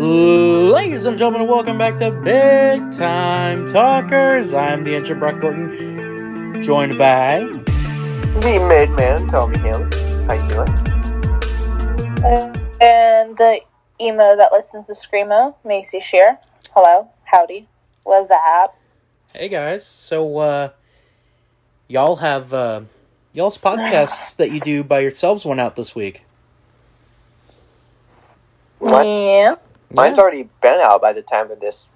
Ladies and gentlemen, welcome back to Big Time Talkers. I'm the intro Brock Gorton, joined by The mid man, Tommy Haley. How you doing? And the emo that listens to Screamo, Macy Czirr. Hello, howdy, what's up? Hey guys. So uh y'all have uh y'all's podcasts that you do by yourselves went out this week. What? Yeah. Mine's yeah. already been out by the time of this.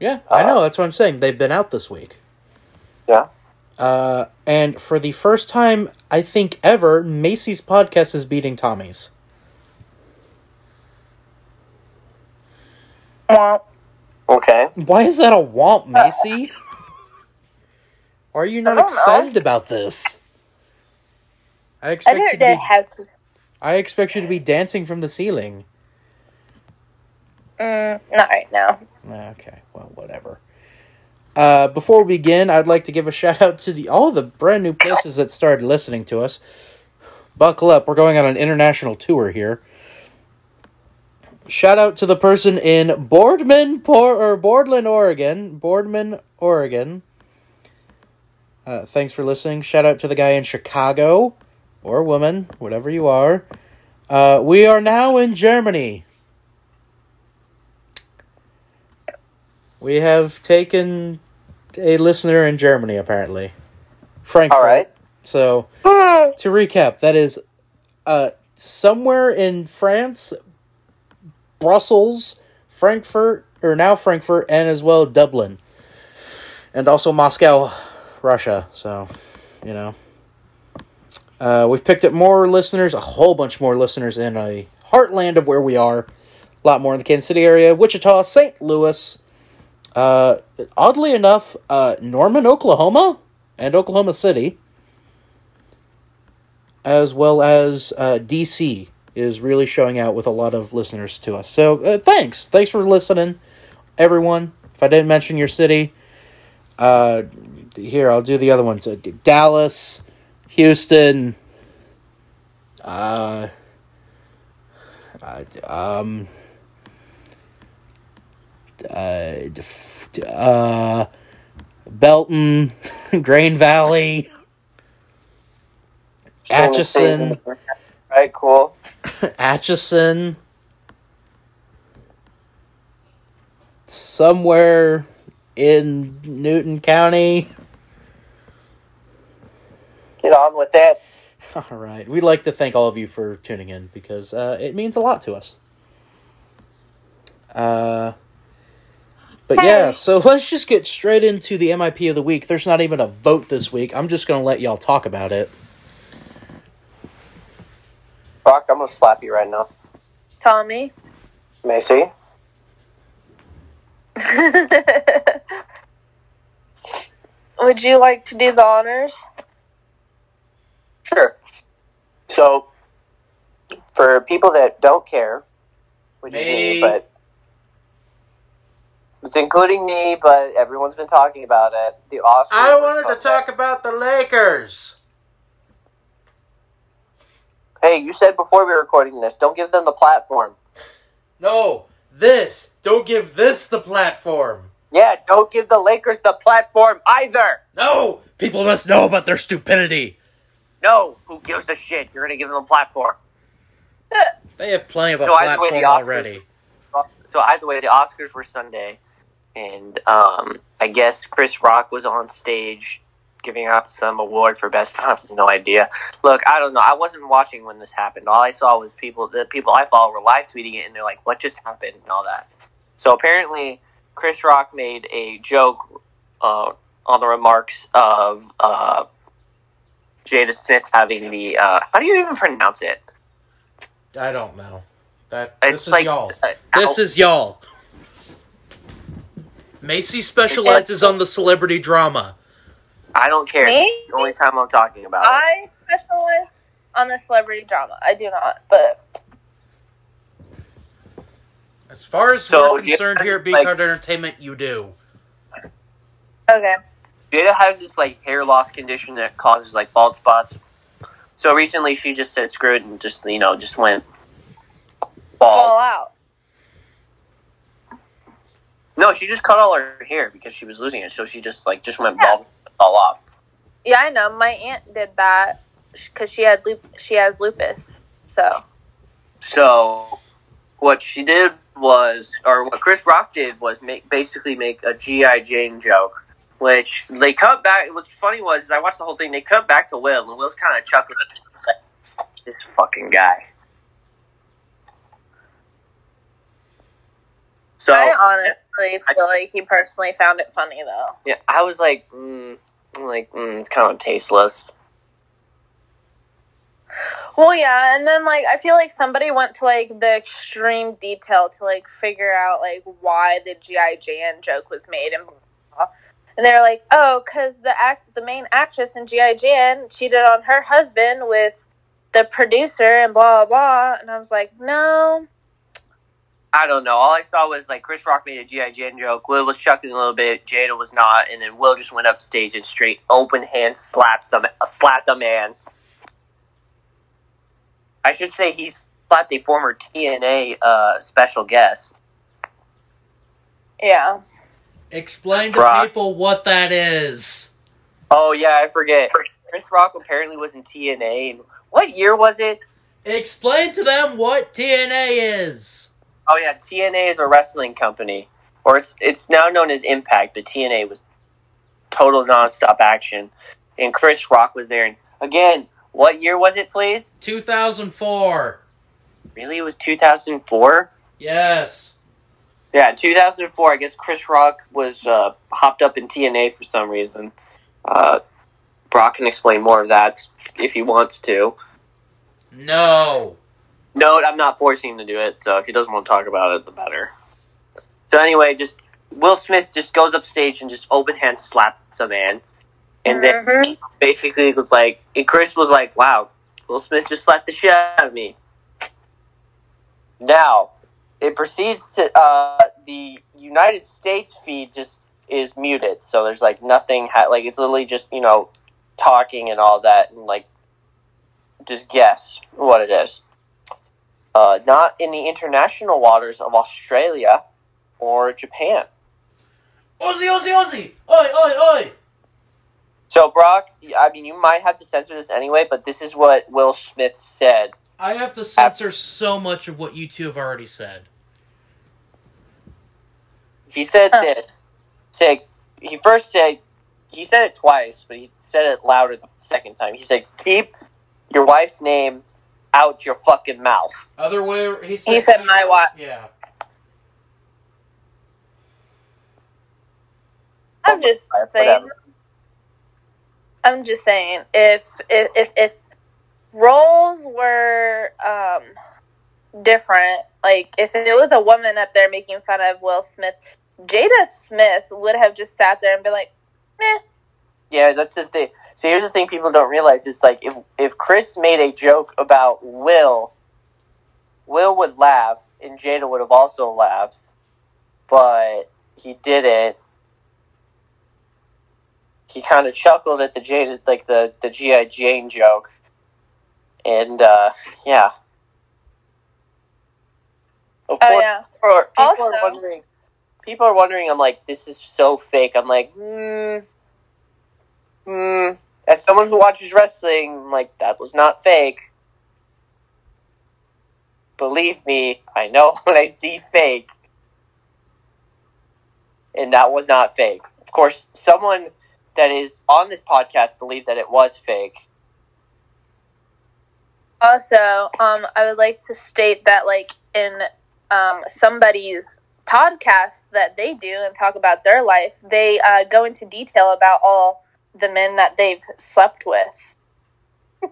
Yeah, I Uh, know, that's what I'm saying. They've been out this week. Yeah. Uh and for the first time I think ever, Macy's podcast is beating Tommy's. Womp. Okay. Why is that a womp, Macy? Are you not don't know. excited about this? I I expect you don't to know be, how to. I expect you to be dancing from the ceiling. Mm, not right now. Okay, well, whatever. Uh, before we begin, I'd like to give a shout out to the all the brand new places that started listening to us. Buckle up, we're going on an international tour here. Shout out to the person in Boardman, Por- or Boardman, Oregon. Boardman, Oregon. Uh, thanks for listening. Shout out to the guy in Chicago, or woman, whatever you are. Uh, we are now in Germany. We have taken a listener in Germany, apparently. Frankfurt. All right. So, to recap, that is uh, somewhere in France, Brussels, Frankfurt, or now Frankfurt, and as well Dublin. And also Moscow, Russia. So, you know. Uh, we've picked up more listeners, a whole bunch more listeners in a heartland of where we are. A lot more in the Kansas City area, Wichita, St. Louis. Uh, oddly enough, uh, Norman, Oklahoma, and Oklahoma City, as well as uh, DC, is really showing out with a lot of listeners to us. So uh, thanks, thanks for listening, everyone. If I didn't mention your city, uh, here I'll do the other ones: Dallas, Houston, uh, uh, um uh, def- uh, Belton, Grain Valley, Atchison, Right, cool. Atchison, somewhere in Newton County. Get on with it. All right. We'd like to thank all of you for tuning in because uh, it means a lot to us. Uh, but yeah, so let's just get straight into the MIP of the week. There's not even a vote this week. I'm just going to let y'all talk about it. Brock, I'm gonna slap you right now. Tommy. Macy. Would you like to do the honors? Sure. So, for people that don't care, which is Me. me, but it's including me, but everyone's been talking about it. The Oscars. I wanted to talk about the Lakers. Hey, you said before we were recording this, don't give them the platform. No, this. Don't give this the platform. Yeah, don't give the Lakers the platform either. No, people must know about their stupidity. No, who gives a shit? You're gonna give them a platform. They have plenty of a So either way, platform the Oscars. already. So either way, the Oscars were Sunday, and um, I guess Chris Rock was on stage giving out some award for best. I have no idea. Look, I don't know. I wasn't watching when this happened. All I saw was people. The people I follow were live tweeting it, and they're like, "What just happened?" and all that. So apparently, Chris Rock made a joke uh, on the remarks of uh, Jada Smith having the. Uh, how do you even pronounce it? I don't know. That It's this is like y'all. uh, This is y'all. Macy specializes on the celebrity drama. I don't care. Me? The only time I'm talking about it. I specialize on the celebrity drama. I do not, but As far as So, we're concerned yeah, here at B like- Card Entertainment, you do. okay. Jada has this like hair loss condition that causes like bald spots So recently, she just said screw it and just you know just went Fall bald. out. No, she just cut all her hair because she was losing it. So she just like just went Yeah. bald all off. Yeah, I know. My aunt did that because she had lup- she has lupus. So So what she did was, or what Chris Rock did was make basically make a GI Jane joke, which they cut back. What's funny was is I watched the whole thing. They cut back to Will, and Will's kind of chuckling. Like, This fucking guy. So I honestly feel like he personally found it funny though. yeah, I was like, mm, I'm like mm, it's kind of tasteless. Well, yeah, and then like I feel like somebody went to like the extreme detail to like figure out like why the GI Jane joke was made and blah, blah, blah. And they're like, oh, because the act the main actress in GI Jane cheated on her husband with the producer and blah blah blah, and I was like, no, I don't know. All I saw was like Chris Rock made a GI Jane joke. Will was chucking a little bit. Jada was not, and then Will just went up stage and straight open hand slapped the slapped the man. I should say he slapped a former TNA uh, special guest. yeah, Explain to Brock. people what that is. Oh yeah, I forget. Chris Rock apparently was in TNA. What year was it? Explain to them what TNA is. Oh yeah, TNA is a wrestling company, or it's it's now known as Impact, but TNA was total nonstop action, and Chris Rock was there. And again, what year was it, please? 2004. Really, it was two thousand four. Yes. Yeah, two thousand four. I guess Chris Rock was uh, hopped up in TNA for some reason. Uh, Brock can explain more of that if he wants to. No. No, I'm not forcing him to do it. So if he doesn't want to talk about it, the better. So anyway, just Will Smith just goes up stage and just open hand slaps a man, and then Mhm. basically it was like, and Chris was like, "Wow, Will Smith just slapped the shit out of me." Now, it proceeds to uh, the United States feed just is muted, so there's like nothing. Ha- like it's literally just you know talking and all that, and like just guess what it is. Uh, not in the international waters of Australia or Japan. Ozzy, Ozzy, Ozzy! Oi, oi, oi! So, Brock, I mean, you might have to censor this anyway, but this is what Will Smith said. I have to censor so much of what you two have already said. He said Huh. this. Say, he first said, he said it twice, but he said it louder the second time. He said, "Keep your wife's name out your fucking mouth." Other way, he said. he said my wife. Yeah. I'm just saying. Whatever. I'm just saying if if if, if roles were um different, like if it was a woman up there making fun of Will Smith, Jada Smith would have just sat there and been like, "Meh." Yeah, that's the thing. So here's the thing people don't realize: it's like if if Chris made a joke about Will, Will would laugh, and Jada would have also laughed, but he didn't. He kind of chuckled at the Jada, like the the GI Jane joke, and uh, yeah. Of Oh course, yeah. people people Also- are wondering. People are wondering. I'm like, this is so fake. I'm like, hmm. Hmm. As someone who watches wrestling, I'm like that was not fake. Believe me, I know when I see fake, and that was not fake. Of course, someone that is on this podcast believed that it was fake. Also, um, I would like to state that, like, in um, somebody's podcast that they do and talk about their life, they uh, go into detail about all the men that they've slept with.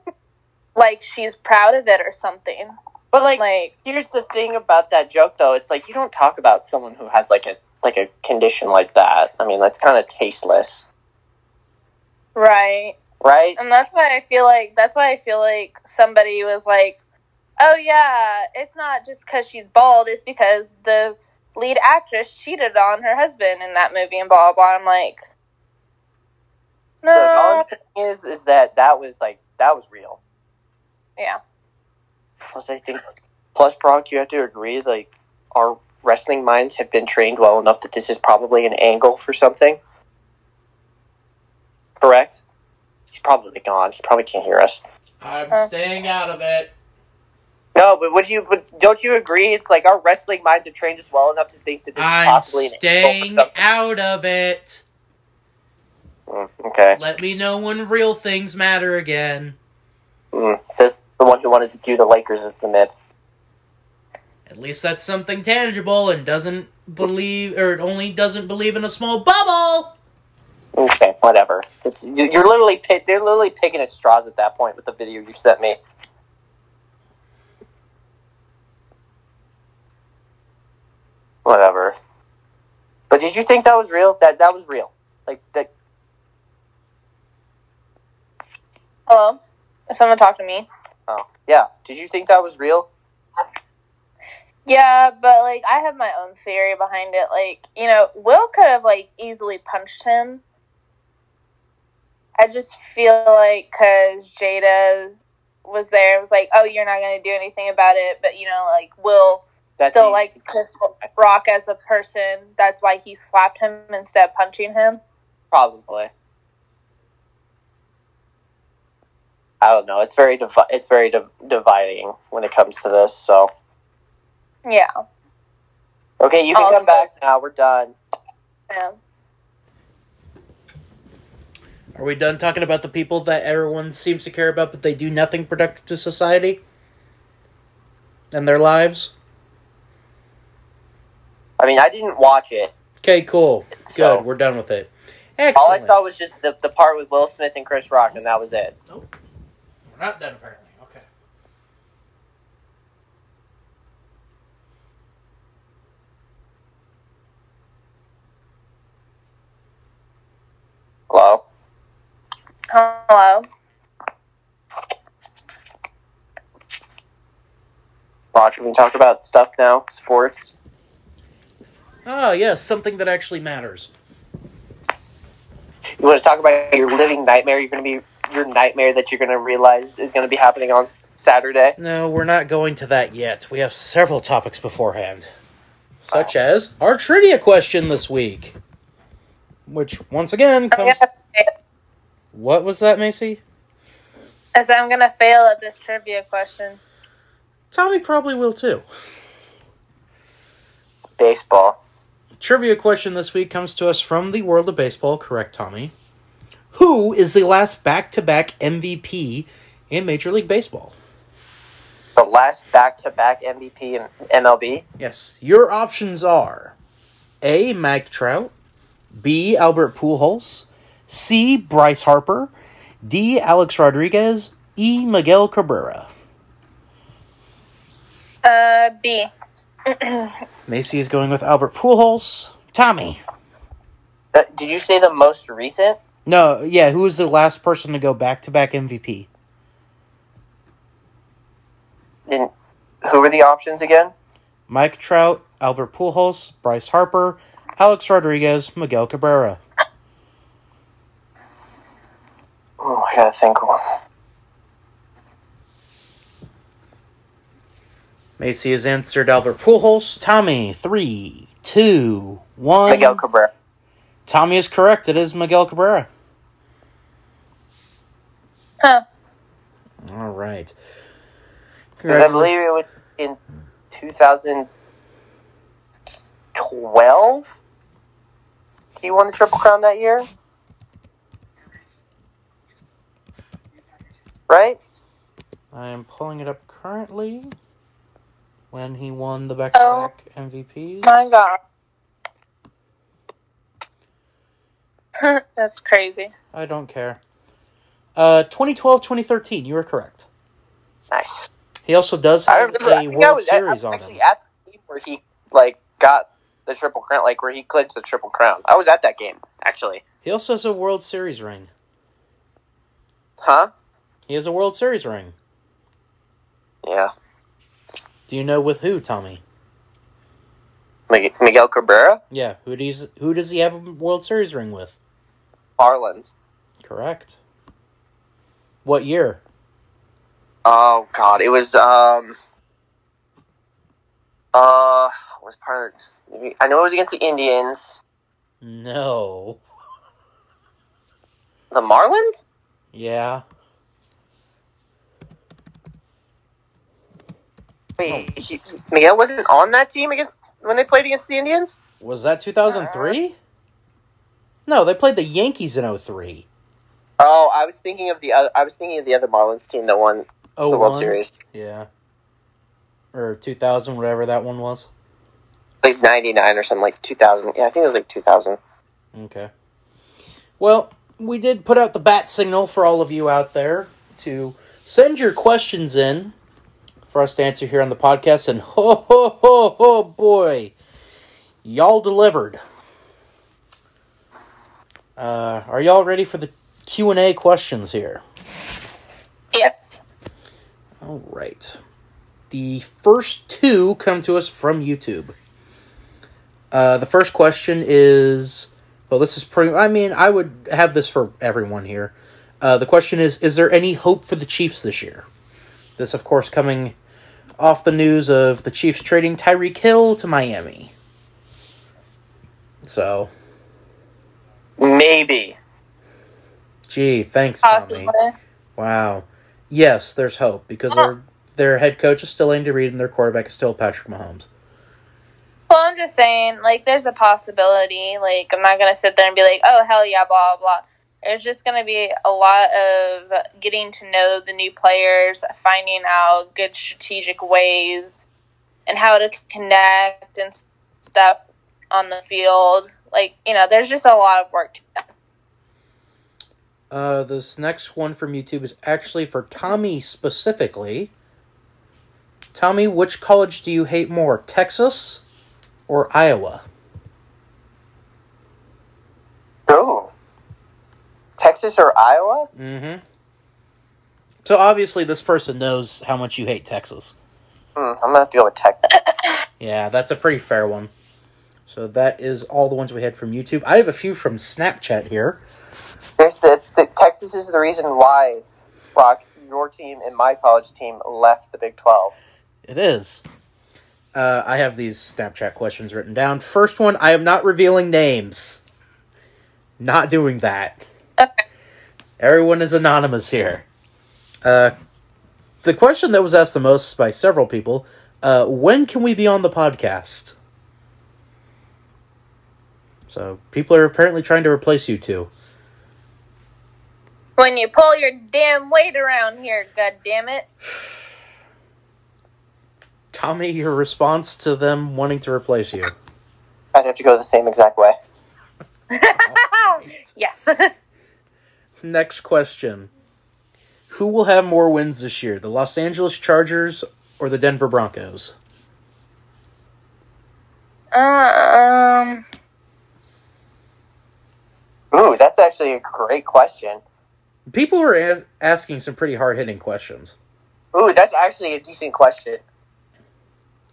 like, she's proud of it or something. But like, Like, here's the thing about that joke, though. It's like you don't talk about someone who has like a like a condition like that. I mean, that's kind of tasteless, right. right? And that's why I feel like, that's why I feel like somebody was like, oh, yeah, it's not just because she's bald, it's because the lead actress cheated on her husband in that movie and blah, blah. I'm like, Look, all no. I'm saying is, is that that was like that was real. Yeah. Plus, I think, plus Brock, you have to agree, like our wrestling minds have been trained well enough that this is probably an angle for something. Correct. He's probably gone. He probably can't hear us. I'm staying out of it. No, but would you? But don't you agree? It's like our wrestling minds have trained us well enough to think that this is I'm possibly an staying out of it. Mm, okay. Let me know when real things matter again. Mm, says the one who wanted to do the Lakers as the mid. At least that's something tangible and doesn't believe, or it only doesn't believe in a small bubble. Okay, whatever. It's you- you're literally they're literally picking at straws at that point with the video you sent me. Whatever. But did you think that was real? That that was real. Like that. Hello? Is someone talk to me? Oh yeah. Did you think that was real? Yeah, but like I have my own theory behind it. Like, you know, Will could have like easily punched him. I just feel like because Jada was there, it was like, oh, you're not going to do anything about it. But, you know, like, Will That's still easy. like Chris Rock as a person. That's why he slapped him instead of punching him. probably. I don't know. It's very divi- it's very div- dividing when it comes to this. So Yeah. okay, you can Also- come back now. We're done. yeah. Are we done talking about the people that everyone seems to care about, but they do nothing productive to society and their lives? I mean, I didn't watch it. Okay, cool. So- Good. We're done with it. All I saw was just the, the part with Will Smith and Chris Rock, and that was it. Nope. We're not done apparently. Okay. Hello. Hello. Roger, we can talk about stuff now. Sports. Ah, yes, something that actually matters. You want to talk about your living nightmare? You're going to be your nightmare that you're going to realize is going to be happening on Saturday. No, we're not going to that yet. We have several topics beforehand, such as our trivia question this week, which once again comes. What was that, Macy? as I'm gonna fail at this trivia question. Tommy probably will too. It's baseball. Trivia question this week comes to us from the world of baseball, correct, Tommy? Who is the last back to back MVP in Major League Baseball? The last back-to-back MVP in MLB. Yes, your options are A. Mike Trout, B. Albert Pujols, C. Bryce Harper, D. Alex Rodriguez, E. Miguel Cabrera. Uh, B. Macy is going with Albert Pujols. Tommy. Uh, did you say the most recent? No, yeah, who was the last person to go back to back MVP? And who were the options again? Mike Trout, Albert Pujols, Bryce Harper, Alex Rodriguez, Miguel Cabrera. Oh, I gotta think. Macy has answered Albert Pujols. Tommy, three, two, one. Miguel Cabrera. Tommy is correct. It is Miguel Cabrera. Huh. All right. Because I believe it was in 2012. He won the Triple Crown that year, right? I am pulling it up currently. When he won the back-to-back MVPs. My God. That's crazy. I don't care. Uh, 2012, 2013. You were correct. Nice. He also does I have remember. a I World I was, I, I Series was on actually him. at the game where he like got the Triple Crown, like where he clinched the Triple Crown. I was at that game actually. He also has a World Series ring. Huh? He has a World Series ring. Yeah. Do you know with who, Tommy? Miguel Cabrera, Yeah, who does who does he have a World Series ring with? Marlins. Correct. What year? Oh God, it was um. Uh, was part of. The, I know it was against the Indians. No. The Marlins. Yeah. Wait, oh. he, Miguel wasn't on that team against when they played against the Indians. Was that 2003? Uh. No, they played the Yankees in 03. Oh, I was thinking of the other. I was thinking of the other Marlins team that won Oh, the World oh Series, Yeah. Or 2000, whatever that one was. like '99 or something, like 2000. Yeah, I think it was like 2000. Okay. Well, we did put out the bat signal for all of you out there to send your questions in for us to answer here on the podcast, and ho ho ho ho boy, y'all delivered. Uh, are y'all ready for the Q and A questions here? Yes. All right. The first two come to us from YouTube. Uh, the first question is well, this is pretty. I mean, I would have this for everyone here. Uh, the question is Is there any hope for the Chiefs this year? This, of course, coming off the news of the Chiefs trading Tyreek Hill to Miami. So, Maybe. gee, thanks, Tommy. Wow. Yes, there's hope because their their head coach is still Andy Reid and their quarterback is still Patrick Mahomes. Well, I'm just saying, like, there's a possibility. Like, I'm not gonna sit there and be like, "Oh, hell yeah," blah blah. There's just gonna be a lot of getting to know the new players, finding out good strategic ways, and how to connect and stuff on the field. Like, you know, there's just a lot of work to do. Uh, this next one from YouTube is actually for Tommy specifically. Tommy, which college do you hate more, Texas or Iowa? Oh. Texas or Iowa? Mm-hmm. So obviously, this person knows how much you hate Texas. Hmm, I'm gonna have to go with Texas. Yeah, that's a pretty fair one. So that is all the ones we had from YouTube. I have a few from Snapchat here. The, the, Texas is the reason why, Rock, your team and my college team left the Big 12. It is. Uh, I have these Snapchat questions written down. First one, I am not revealing names. Not doing that. Okay. Everyone is anonymous here. Uh, the question that was asked the most by several people uh, when can we be on the podcast? So, people are apparently trying to replace you two. When you pull your damn weight around here, god damn it. Tommy, your response to them wanting to replace you. I'd have to go the same exact way. yes. Next question. Who will have more wins this year, the Los Angeles Chargers or the Denver Broncos? Uh, um, Ooh, that's actually a great question. People were a- asking some pretty hard hitting questions. Ooh, that's actually a decent question.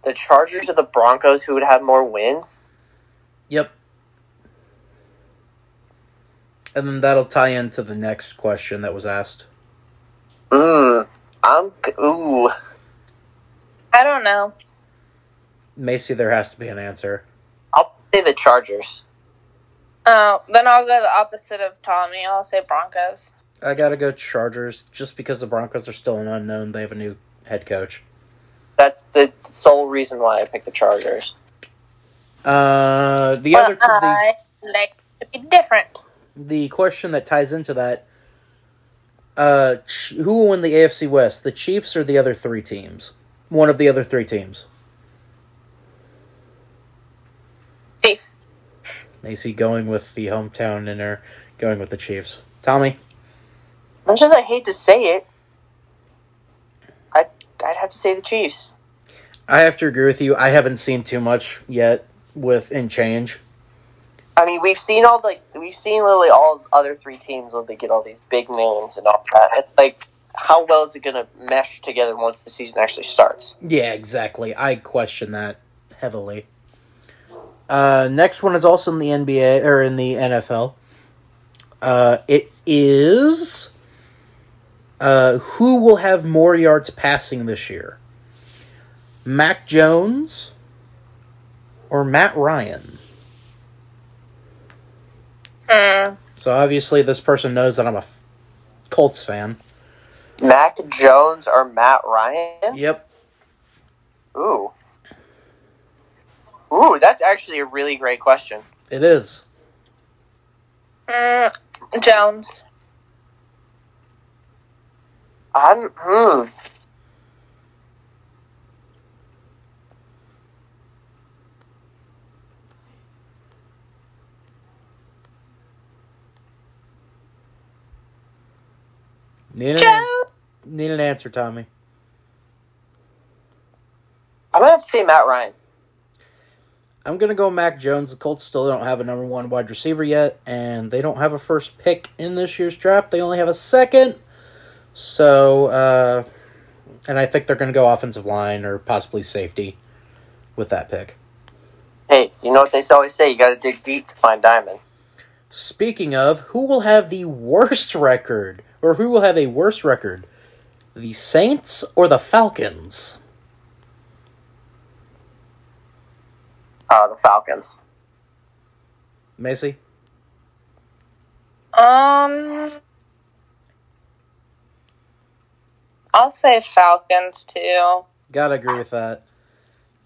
The Chargers or the Broncos, who would have more wins? Yep. And then that'll tie into the next question that was asked. Mmm, I'm. Ooh. I don't know. Macy, there has to be an answer. I'll say the Chargers. Uh, then I'll go the opposite of Tommy. I'll say Broncos. I gotta go Chargers just because the Broncos are still an unknown. They have a new head coach. That's the sole reason why I picked the Chargers. Uh, the But other the, I like to be different. The question that ties into that. Uh, who will win the AFC West? The Chiefs or the other three teams? One of the other three teams. Chiefs. Macy going with the hometown inner, going with the Chiefs. Tommy. Much as I hate to say it, I'd, I'd have to say the Chiefs. I have to agree with you. I haven't seen too much yet with in change. I mean, we've seen all the we've seen literally all other three teams when they get all these big names and all that. It's like, how well is it going to mesh together once the season actually starts? Yeah, exactly. I question that heavily. Uh, next one is also in the NBA or in the NFL. Uh, it is Uh, who will have more yards passing this year? Mac Jones or Matt Ryan? So obviously, this person knows that I'm a Colts fan. Mac Jones or Matt Ryan? Yep. Ooh. Ooh, that's actually a really great question. It is. Mm, Jones. I'm hmm. Need an, Jones. need an answer, Tommy. I'm gonna have to say Matt Ryan. I'm gonna go Mac Jones. The Colts still don't have a number one wide receiver yet, and they don't have a first pick in this year's draft. They only have a second. So, uh, and I think they're gonna go offensive line or possibly safety with that pick. Hey, you know what they always say? You gotta dig deep to find diamond. Speaking of, who will have the worst record, or who will have a worse record, the Saints or the Falcons? Uh, the Falcons. Macy, Um. I'll say Falcons too. gotta agree with that.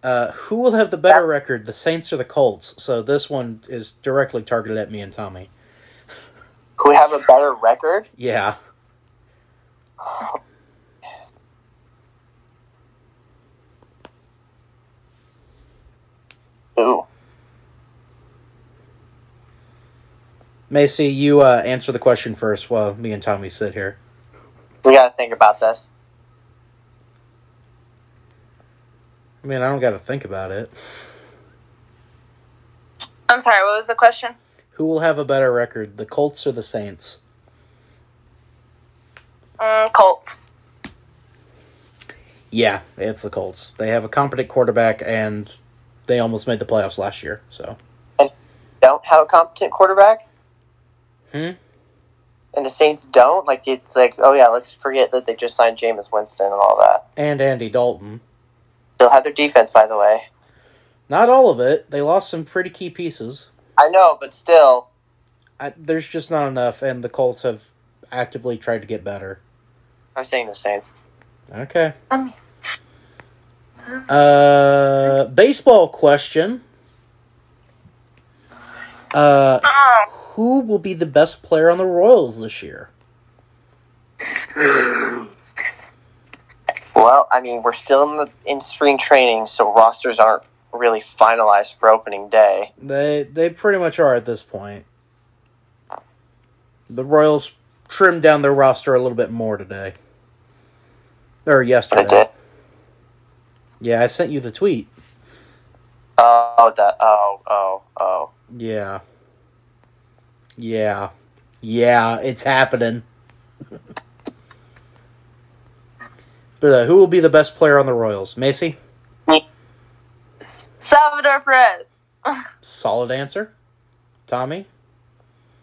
Uh, who will have the better record, the Saints or the Colts? So this one is directly targeted at me and Tommy. Who have a better record? Yeah. Ooh. Macy, you uh, answer the question first while me and Tommy sit here. We gotta think about this. I mean, I don't got to think about it. I'm sorry. What was the question? Who will have a better record, the Colts or the Saints? Mm, Colts. Yeah, it's the Colts. They have a competent quarterback, and they almost made the playoffs last year. So, Don't have a competent quarterback? Hmm? And the Saints don't? Like, it's like, oh yeah, let's forget that they just signed Jameis Winston and all that. and Andy Dalton. They'll have their defense, by the way. Not all of it. They lost some pretty key pieces. I know, but still. I, there's just not enough, and the Colts have actively tried to get better. I'm saying the Saints. Okay. Um. Uh, baseball question. Uh, who will be the best player on the Royals this year? Well, I mean, we're still in the in spring training, so rosters aren't really finalized for opening day. They they pretty much are at this point. The Royals trimmed down their roster a little bit more today. Or yesterday. did. Yeah, I sent you the tweet. Oh, that. Oh, oh, oh. Yeah. Yeah. Yeah, it's happening. but uh, who will be the best player on the Royals? Macy? Salvador Perez. Solid answer. Tommy?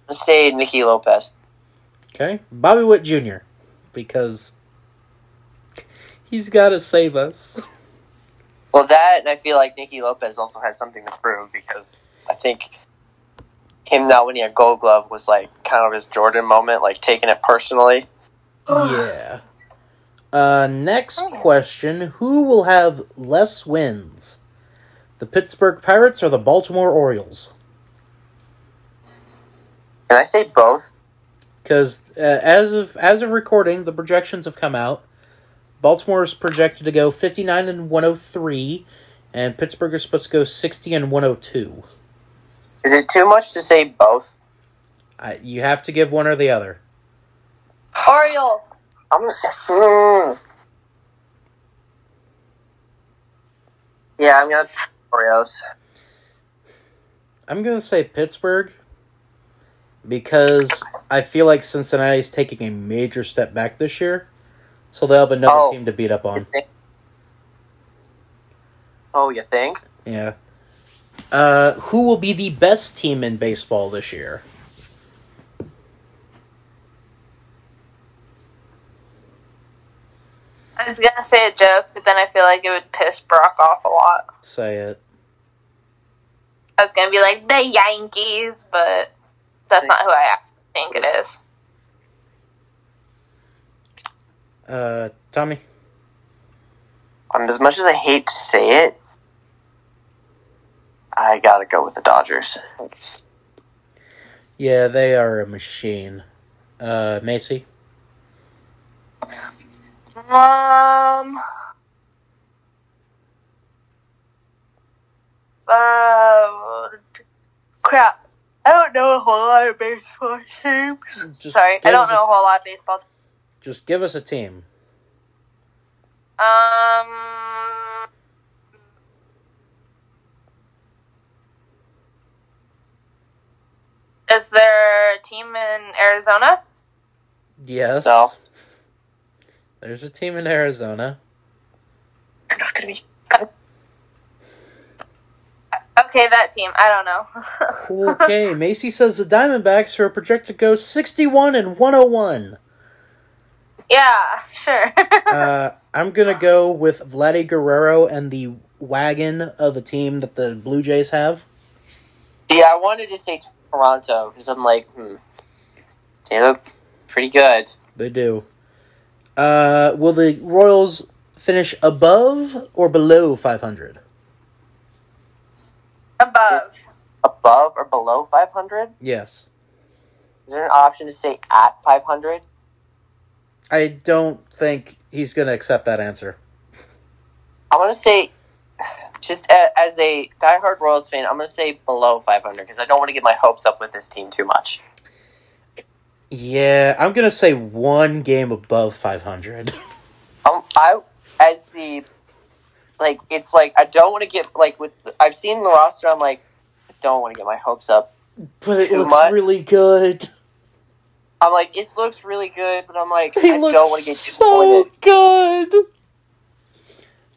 Let's say Nicky Lopez. Okay. Bobby Witt Jr. Because he's got to save us. Well, that, and I feel like Nicky Lopez also has something to prove because I think him not winning a Gold Glove was like kind of his Jordan moment, like taking it personally. yeah. Uh, next question Who will have less wins? The Pittsburgh Pirates or the Baltimore Orioles? Can I say both? Because uh, as of as of recording, the projections have come out. Baltimore is projected to go fifty nine and one hundred three, and Pittsburgh is supposed to go sixty and one hundred two. Is it too much to say both? I, you have to give one or the other. Oriole. I'm. Hmm. Yeah, I'm gonna say Oreos. I'm gonna say Pittsburgh because I feel like Cincinnati's taking a major step back this year, so they'll have another Oh. team to beat up on. Oh, you think? Yeah. Uh, who will be the best team in baseball this year? I was gonna say a joke, but then I feel like it would piss Brock off a lot. Say it. I was gonna be like the Yankees, but that's not who I think it is. Uh, Tommy. Um, as much as I hate to say it, I gotta go with the Dodgers. Yeah, they are a machine. Uh, Macy. Um. Uh, crap. I don't know a whole lot of baseball teams. Just Sorry, I don't know a whole lot of baseball. Just give us a team. Um. Is there a team in Arizona? Yes. No. There's a team in Arizona. You're not gonna be. Okay, that team. I don't know. Okay, Macy says the Diamondbacks are projected to go 61 and 101. Yeah, sure. Uh, I'm gonna go with Vladdy Guerrero and the wagon of a team that the Blue Jays have. Yeah, I wanted to say Toronto because I'm like, hmm, they look pretty good. They do. Uh, will the Royals finish above or below 500? Above. Above or below 500? Yes. Is there an option to say at 500? I don't think he's gonna accept that answer. I'm gonna say, just a, as a diehard Royals fan, I'm gonna say below 500 because I don't want to get my hopes up with this team too much. Yeah, I'm gonna say one game above 500. Um, I as the like, it's like I don't want to get like with I've seen the roster. I'm like, I don't want to get my hopes up. But it looks much? really good. I'm like, it looks really good, but I'm like, He I don't want to get so disappointed. good.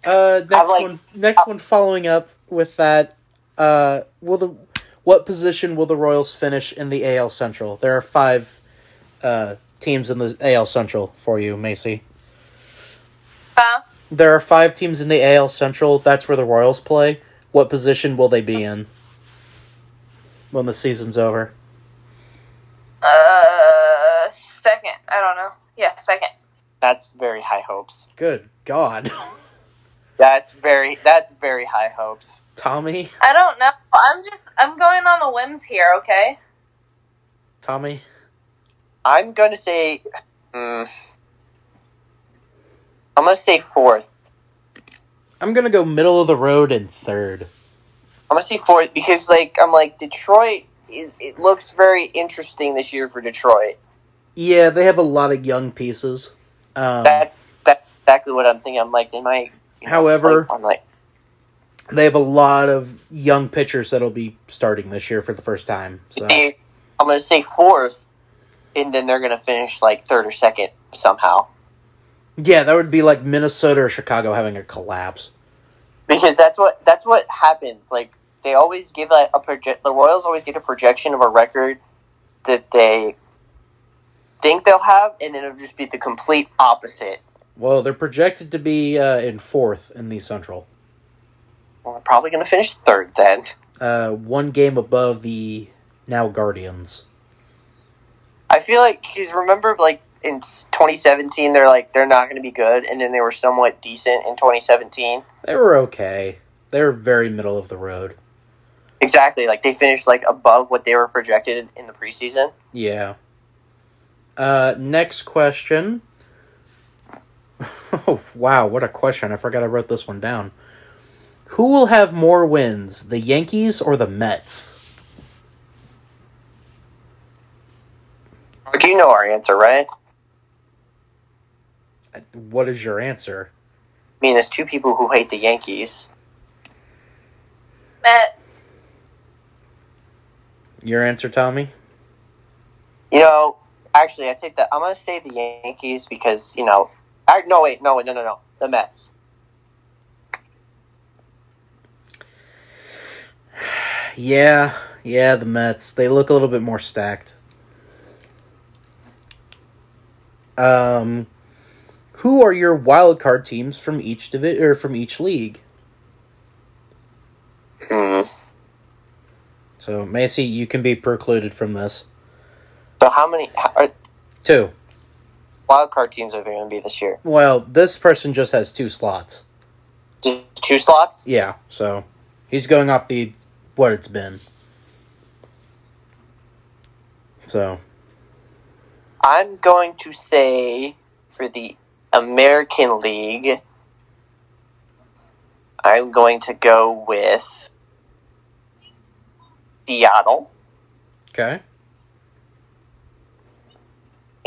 Uh, next like- one. Next one. Following up with that, uh, will the what position will the Royals finish in the AL Central? There are five uh, teams in the AL Central for you, Macy. Huh? There are five teams in the AL Central. That's where the Royals play. What position will they be in when the season's over? Uh, second. I don't know. Yeah, second. That's very high hopes. Good God, That's very that's very high hopes. Tommy, I don't know. I'm just. I'm going on the whims here. Okay. Tommy. I'm gonna say, mm, I'm gonna say fourth. I'm gonna go middle of the road and third. I'm gonna say fourth because like I'm like Detroit. Is, it looks very interesting this year for Detroit. Yeah, they have a lot of young pieces. Um, That's that's exactly what I'm thinking. I'm like they might. you know, However- like, I'm like they have a lot of young pitchers that'll be starting this year for the first time. So I'm gonna say fourth, and then they're gonna finish like third or second somehow yeah, that would be like Minnesota or Chicago having a collapse. because that's what that's what happens. Like they always give a, a project. The Royals always get a projection of a record that they think they'll have, and then it'll just be the complete opposite. Well, they're projected to be uh, in fourth in the Central, Well, they're probably gonna finish third then. uh, one game above the now Guardians. I feel like because remember, like in 2017, they're like they're not going to be good, and then they were somewhat decent in 2017. They were okay. They were very middle of the road. Exactly, like they finished like above what they were projected in the preseason. Yeah. Uh, next question. Oh, wow, what a question. I forgot I wrote this one down. Who will have more wins, the Yankees or the Mets? Do you know our answer, right? What is your answer? I mean, there's two people who hate the Yankees. Mets. Your answer, Tommy? You know, actually, I take that. I'm going to say the Yankees because you know. I, no, wait, no, no, no, no, the Mets. Yeah, yeah, the Mets. They look a little bit more stacked. Um, who are your wild card teams from each divi- or from each league? Hmm. So Macy, you can be precluded from this. So how many are, Two. wild card teams are there going to be this year? Well, this person just has two slots. Just two slots? Yeah, so he's going off the what it's been. So I'm going to say for the American League, I'm going to go with Seattle. okay,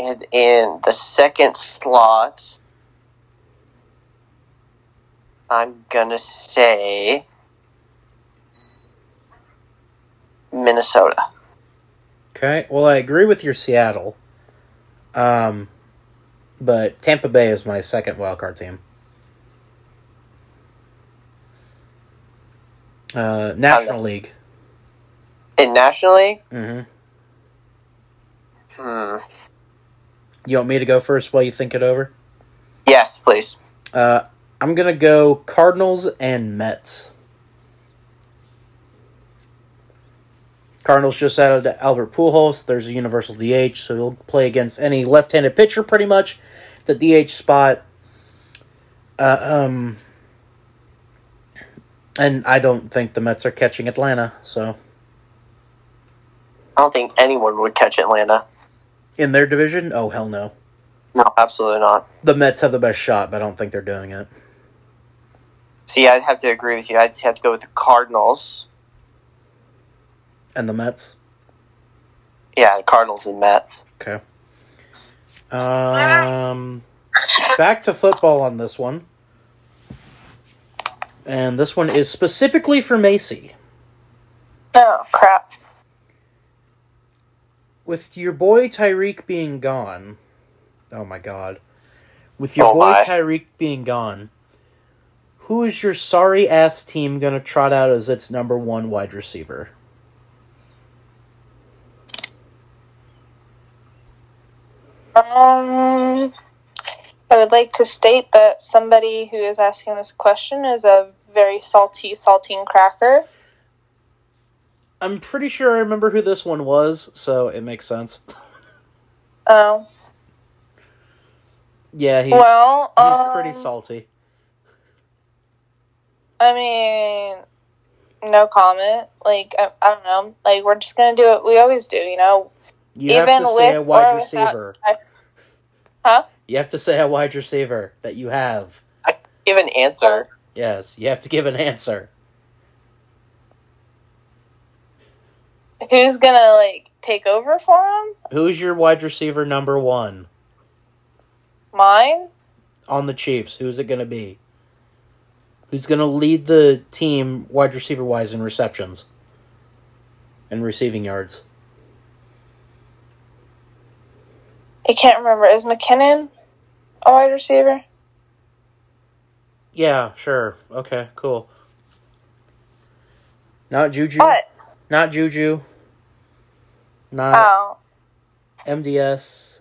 And in the second slot, I'm going to say Minnesota. okay. Well, I agree with your Seattle. Um, but Tampa Bay is my second wild card team. Uh, National League. In National League, hmm hmm. You want me to go first while you think it over? yes, please. Uh, I'm gonna go Cardinals and Mets. Cardinals just added Albert Pujols. There's a universal DH, so he'll play against any left-handed pitcher pretty much. The DH spot. Uh, um, and I don't think the Mets are catching Atlanta. So I don't think anyone would catch Atlanta. In their division, oh hell no. No, absolutely not. The Mets have the best shot, but I don't think they're doing it. See, I'd have to agree with you. I'd have to go with the Cardinals. And the Mets. Yeah, the Cardinals and Mets. Okay. Um, back to football on this one. And this one is specifically for Macy. Oh crap! With your boy Tyreek being gone. Oh my god. With your Oh boy. Tyreek being gone, who is your sorry ass team going to trot out as its number one wide receiver? Um, I would like to state that somebody who is asking this question is a very salty saltine cracker. I'm pretty sure I remember who this one was, so it makes sense. Oh yeah, he, well, he's um, pretty salty. I mean, no comment. Like I, I don't know. Like we're just gonna do what we always do. You know, You have even to say a with wide or without- receiver. Huh? You have to say a wide receiver that you have. I Give an answer. Yes, you have to give an answer. Who's gonna like take over for him? Who's your wide receiver number one Mine. on the Chiefs? Who's it going to be? Who's going to lead the team wide receiver wise in receptions and receiving yards? I can't remember. Is McKinnon a wide receiver? Yeah, sure. Okay, cool. Not Juju. What? Not Juju. Not Oh, MDS.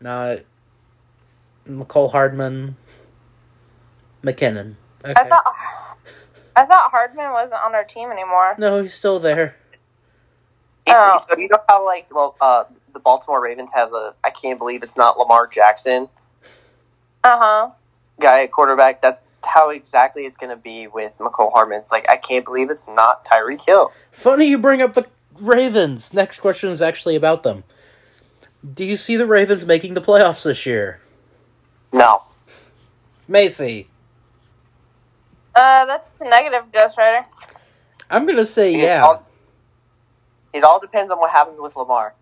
Not Mecole Hardman. McKinnon. Okay. I thought I thought Hardman wasn't on our team anymore. no, he's still there. Oh. So you know how like well, uh, the Baltimore Ravens have a I can't believe it's not Lamar Jackson Uh huh. guy at quarterback. That's how exactly it's going to be with Mecole Hardman. It's like I can't believe it's not Tyreek Hill. Funny you bring up the Ravens. Next question is actually about them. Do you see the Ravens making the playoffs this year? No, Macy. Uh, that's a negative, Ghost Rider. I'm gonna say It yeah. all- it all depends on what happens with Lamar.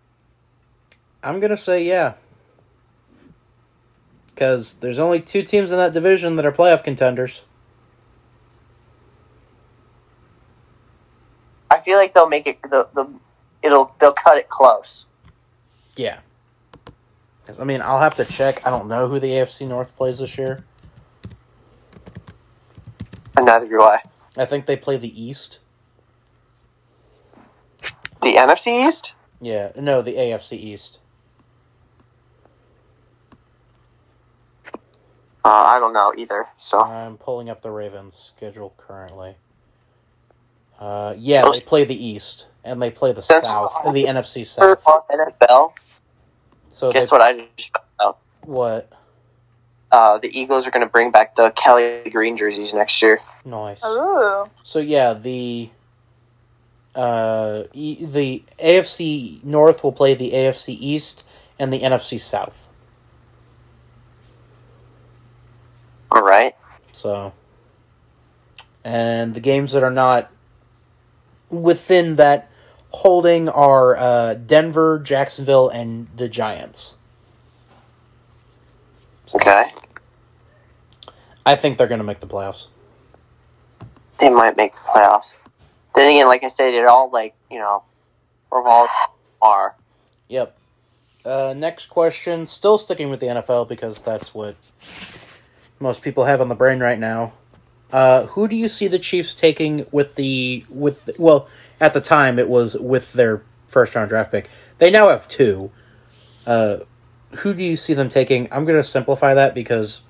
I'm gonna say yeah. Because there's only two teams in that division that are playoff contenders. Feel like they'll make it. The, the it'll they'll cut it close. Yeah. 'Cause, I mean, I'll have to check. I don't know who the AFC North plays this year. And neither do I. I think they play the East. The NFC East. Yeah, no, the AFC East. Uh, I don't know either. So I'm pulling up the Ravens schedule currently. Uh, yeah, they play the East and they play the That's- South, uh, the NFC for South. NFL, So guess they, what I just found out? What? Uh, the Eagles are going to bring back the Kelly Green jerseys next year. Nice. Ooh. So yeah, the uh, e- the AFC North will play the AFC East and the NFC South. All right. So, and the games that are not within that holding are uh, Denver, Jacksonville, and the Giants. Okay. I think they're going to make the playoffs. They might make the playoffs. Then again, like I said, it all like you know, revolves are. Yep. Uh, next question. Still sticking with the NFL because that's what most people have on the brain right now. Uh, who do you see the Chiefs taking with the with well at the time it was with their first round draft pick. They now have two. Uh, who do you see them taking? I'm going to simplify that because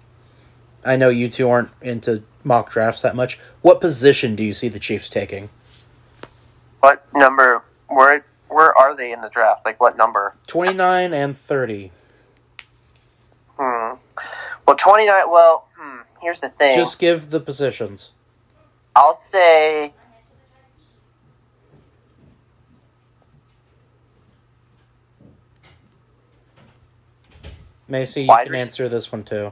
I know you two aren't into mock drafts that much. What position do you see the Chiefs taking? What number? Where where are they in the draft? Like what number? 29 and 30. Hmm. Well, twenty nine. Well, hmm. Here's the thing. Just give the positions. I'll say. Macy, you Wide can answer this one too.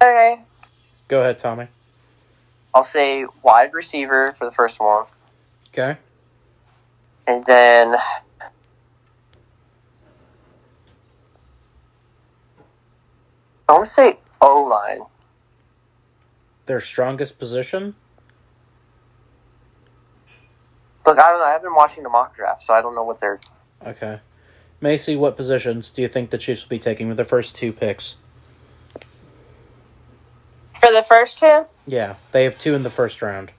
Okay. Go ahead, Tommy. I'll say wide receiver for the first one, Okay. and then. I want to say O line. Their strongest position? Look, I don't know. I've been watching the mock draft, so I don't know what they're. Okay. Macy, what positions do you think the Chiefs will be taking with the first two picks? For the first two? Yeah, they have two in the first round.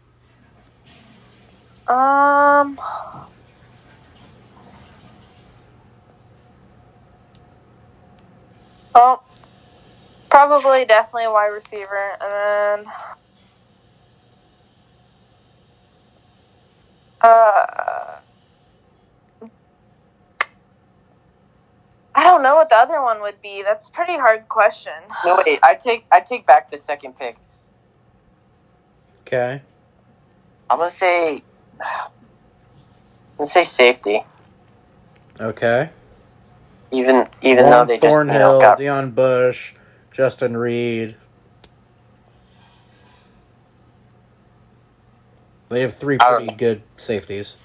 Um. Well, probably definitely a wide receiver, and then. Uh. I don't know what the other one would be. That's a pretty hard question. No wait, I take I take back the second pick. Okay. I'm gonna say. I'm gonna say safety, Okay. even even though Juan they just you know, got Deon Bush, Justin Reid. They have three pretty good safeties.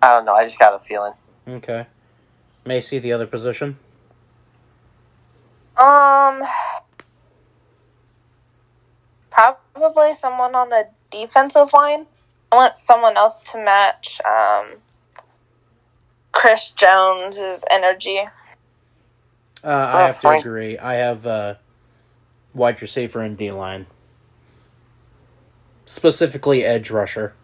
I don't know. I just got a feeling. Okay. Macy, the other position? Um, probably someone on the defensive line. I want someone else to match um, Chris Jones's energy. Uh, I have to agree. I have uh, wide receiver and D line. Specifically, edge rusher.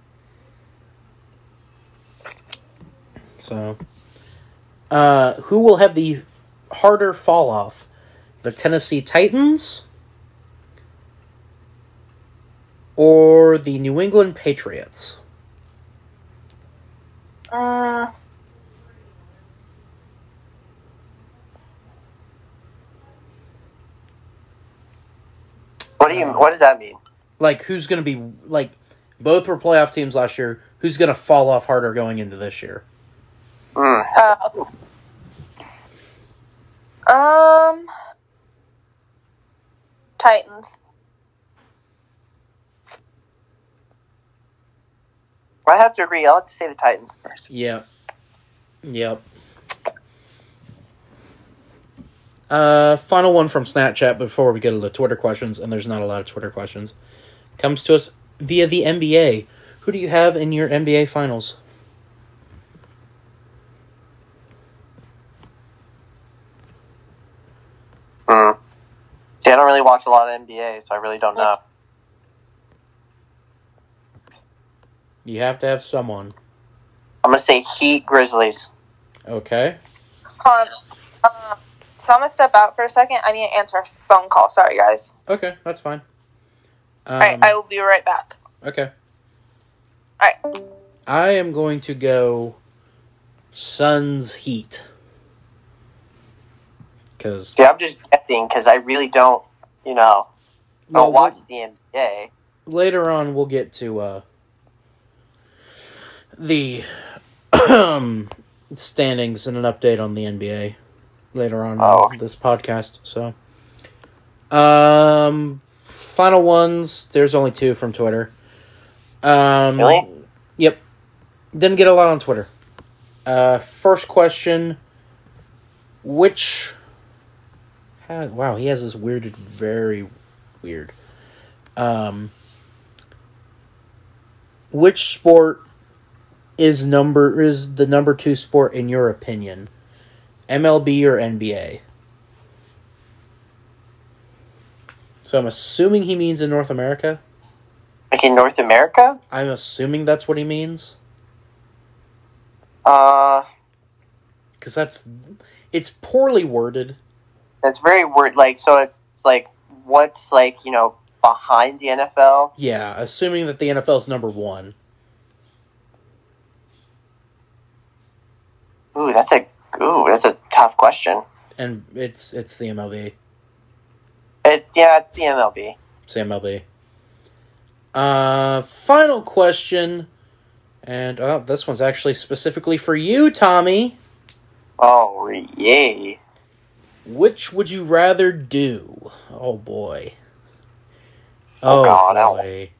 So, uh, who will have the harder fall off? The Tennessee Titans or the New England Patriots? Uh, What do you? What does that mean? Like, who's going to be like? Both were playoff teams last year. Who's going to fall off harder going into this year? Mm. uh, um, Titans. I have to agree. I'll have to say the Titans first. Yep. Yep. Uh, final one from Snapchat before we get to the Twitter questions, and there's not a lot of Twitter questions. Comes to us via the NBA. Who do you have in your NBA finals? Mm. See, I don't really watch a lot of NBA, so I really don't know. You have to have someone. I'm gonna say Heat Grizzlies. Okay. Hold on. Uh, So I'm gonna step out for a second. I need to answer a phone call. Sorry, guys. Okay, that's fine. Um, All right, I will be right back. okay. All right. I am going to go Suns Heat. Because yeah, I'm just guessing because I really don't, you know, don't watch the NBA. later on we'll get to uh, the um, standings and an update on the NBA later on Oh. this podcast. So, um, final ones. There's only two from Twitter. Um, Really? Yep. Didn't get a lot on Twitter. Uh, first question: Which? Wow, he has this weirded, very weird. Um, which sport is number is the number two sport in your opinion? MLB or NBA? So I'm assuming he means in North America. Like in North America, I'm assuming that's what he means uh, because that's it's poorly worded. that's very word Like, so it's, it's like what's like you know behind the NFL. Yeah, assuming that the NFL is number one. Ooh, that's a ooh, that's a tough question. and it's it's the MLB. It yeah, it's the MLB. It's the MLB. Uh, final question, and oh, this one's actually specifically for you, Tommy. Oh yay! Which would you rather do? Oh boy. Oh, God, I don't- boy.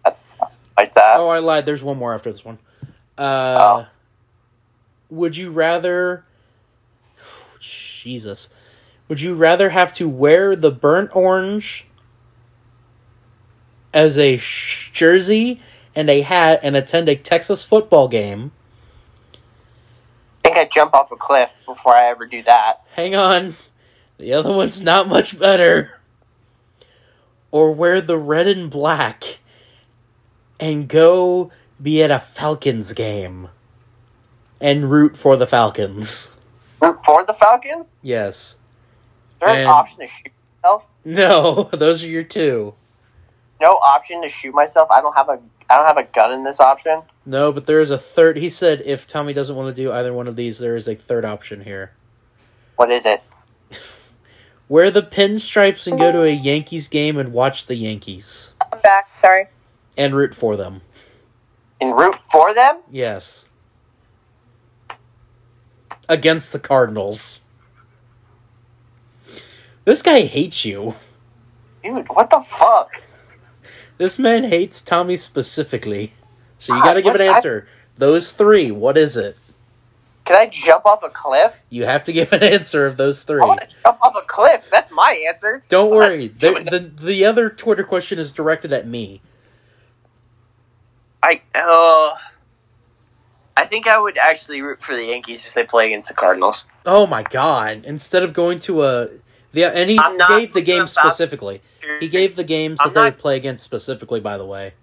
Like that. Oh, I lied. There's one more after this one. Uh, Oh. Would you rather? Jesus. Would you rather have to wear the burnt orange as a sh- jersey and a hat and attend a Texas football game? I think I'd jump off a cliff before I ever do that. Hang on. The other one's not much better. Or wear the red and black and go be at a Falcons game and root for the Falcons. Root for the Falcons? Is Yes. there an option to shoot myself? No, those are your two. No option to shoot myself. I don't have a I don't have a gun in this option. No, but there is a third. He said if Tommy doesn't want to do either one of these, there is a third option here. What is it? Wear the pinstripes and go to a Yankees game and watch the Yankees I'm back. Sorry. and root for them. And root for them? Yes. Against the Cardinals. This guy hates you. Dude, what the fuck? This man hates Tommy specifically. So you gotta give an answer. Those three, what is it? Can I jump off a cliff? You have to give an answer of those three. I want to jump off a cliff. That's my answer. Don't worry. The, the the other Twitter question is directed at me. I uh, I think I would actually root for the Yankees if they play against the Cardinals. Oh my god! Instead of going to a the and he gave the game specifically. He gave the games that I'm they not- would play against specifically. By the way,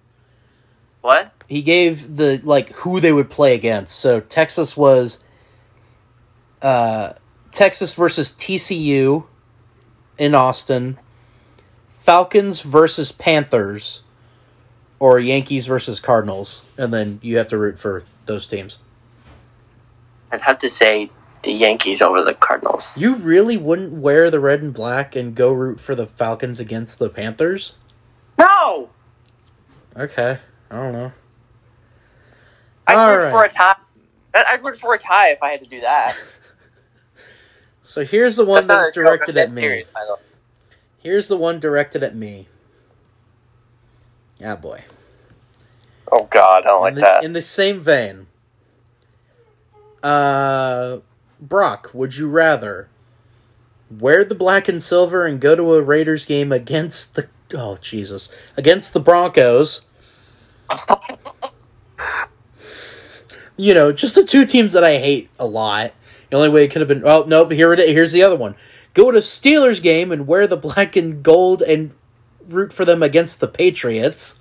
what? he gave the like who they would play against. So Texas was uh, Texas versus TCU in Austin, Falcons versus Panthers, or Yankees versus Cardinals, and then you have to root for those teams. I'd have to say the Yankees over the Cardinals. You really wouldn't wear the red and black and go root for the Falcons against the Panthers? No, Okay, I don't know. I'd All root for a tie. I'd root for a tie if I had to do that. So here's the one That's not that's a joke, directed at me. serious, by the way. Here's the one directed at me. Yeah, boy. Oh God, I don't like in, the, that. in the same vein, uh, Brock, would you rather wear the black and silver and go to a Raiders game against the oh Jesus against the Broncos? you know, just the two teams that I hate a lot. The only way it could have been oh nope here it is. Here's the other one. Go to Steelers game and wear the black and gold and root for them against the Patriots.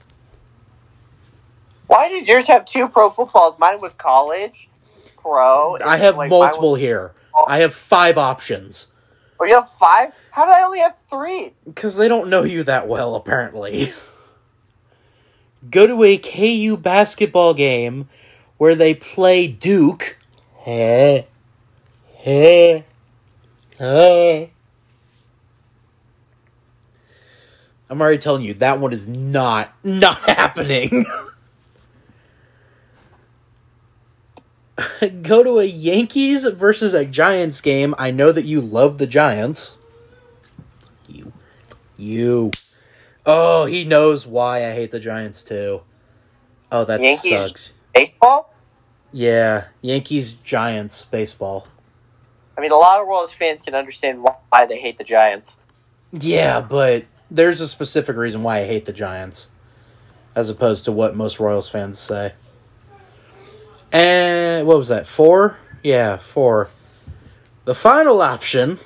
Why did yours have two pro footballs? Mine was college, pro. I have like, multiple was- here. I have five options. Oh, you have five? How did I only have three? Because they don't know you that well, apparently. Go to a KU basketball game where they play Duke. Hey. Hey. Hey. I'm already telling you, that one is not, not happening. Go to a Yankees versus a Giants game. I know that you love the Giants. You. You. Oh, he knows why I hate the Giants too. Oh, that Yankees? sucks. Baseball? Yeah, Yankees Giants baseball. I mean, a lot of Royals fans can understand why they hate the Giants. Yeah, but there's a specific reason why I hate the Giants, as opposed to what most Royals fans say. And what was that? Four? Yeah, four. The final option.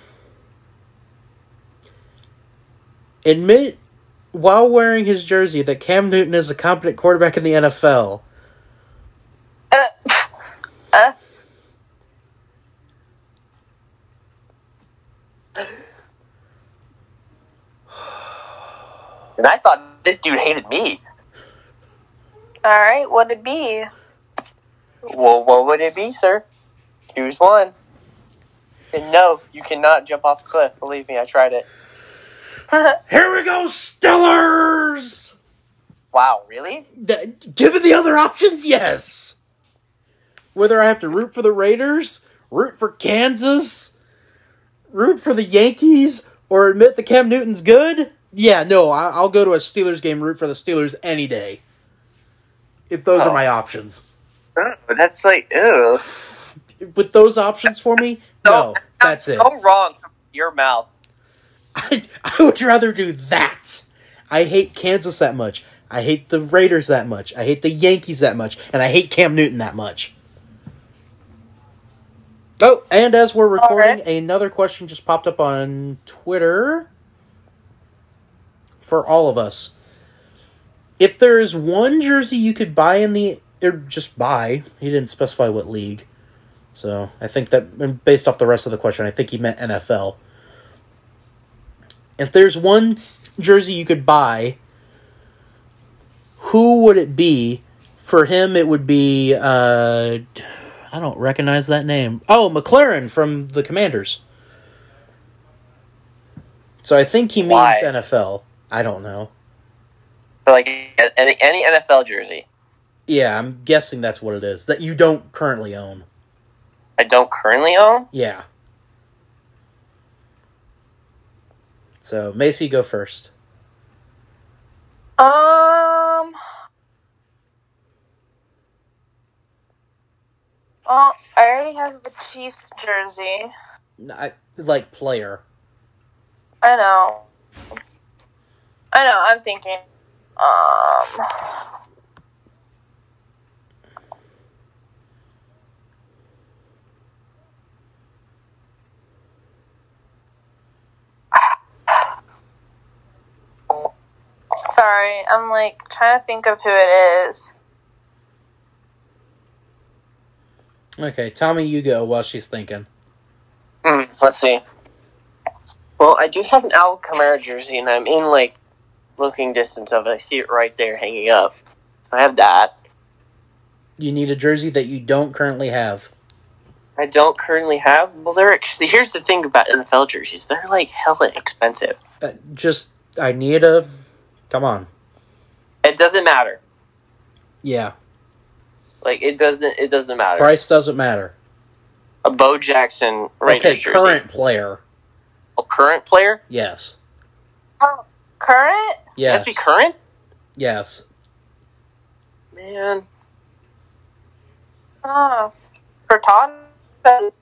Admit while wearing his jersey that Cam Newton is a competent quarterback in the NFL. Uh, uh, And I thought this dude hated me. all right, what'd it be? Well, what would it be, sir? Choose one. And no, you cannot jump off a cliff. Believe me, I tried it. Here we go, Stillers! Wow, really? Th- Given the other options, yes. Whether I have to root for the Raiders, root for Kansas, root for the Yankees, or admit that Cam Newton's good, yeah, no, I- I'll go to a Steelers game, root for the Steelers any day. If those are Oh. my options. But that's like, ew. With those options for me, no, that's it. So wrong. from Your mouth. I, I would rather do that. I hate Kansas that much. I hate the Raiders that much. I hate the Yankees that much. And I hate Cam Newton that much. Oh, and as we're recording, Alright. another question just popped up on Twitter for all of us. If there is one jersey you could buy in the or just buy, he didn't specify what league. So I think that based off the rest of the question, I think he meant NFL. If there's one jersey you could buy, who would it be? For him, it would be. Uh, I don't recognize that name. Oh, McLaurin from the Commanders. So I think he means Why? NFL. I don't know. So, like, any, any NFL jersey. Yeah, I'm guessing that's what it is. That you don't currently own. I don't currently own. Yeah. So, Macy, go first. Um. Oh, I already have the Chiefs jersey. I, like, player. I know. I know. I'm thinking. Um. Sorry, I'm like trying to think of who it is. Okay, Tommy, you go while she's thinking. Hmm, let's see. Well, I do have an Al Kamara jersey, and I'm in like looking distance of it. I see it right there hanging up. So I have that. You need a jersey that you don't currently have. I don't currently have. Well, they're ex- here's the thing about NFL jerseys: they're like hella expensive. Uh, just, I need a. Come on. It doesn't matter. Yeah, Like it doesn't. It doesn't matter. price doesn't matter. A Bo Jackson Raiders okay, jersey. current player. A current player. Yes. Oh, current? It has Yes. to be current. Yes. Man, Oh, for Todd.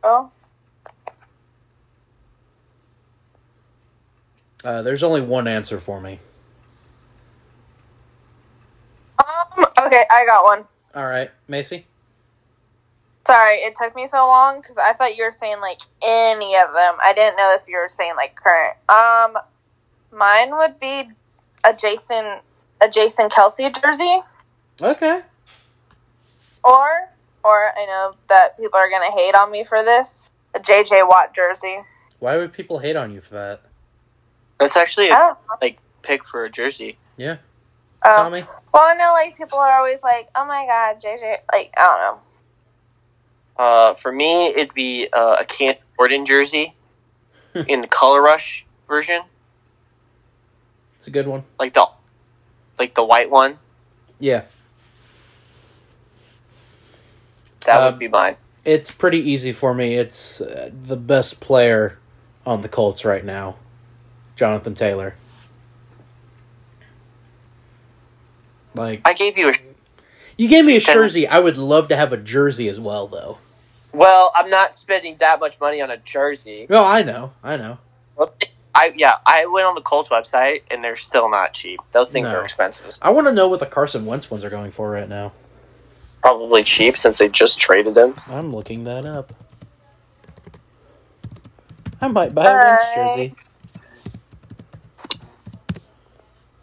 Oh, Uh, there's only one answer for me. um. Okay, I got one. All right, Macy. Sorry, it took me so long because I thought you were saying like any of them. I didn't know if you were saying like current. Um, mine would be a Jason a Jason Kelce jersey, Okay. or or I know that people are gonna hate on me for this. A JJ Watt jersey. Why would people hate on you for that? That's actually I a like pick for a jersey. Tell Um, me. well, I know like people are always like, "Oh my god, JJ!" Like I don't know. Uh, for me, it'd be uh, a Cam Jordan jersey in the Color Rush version, It's a good one. like the like the white one. Yeah. That Um, would be mine. It's pretty easy for me. It's uh, the best player on the Colts right now, Jonathan Taylor. Like I gave you a. you gave me a jersey. I would love to have a jersey as well, though. Well, I'm not spending that much money on a jersey. No, I know, I know. I yeah, I went on the Colts website and they're still not cheap. Those things No. are expensive. I want to know what the Carson Wentz ones are going for right now. Probably cheap since they just traded them. I'm looking that up. I might buy a Wentz jersey.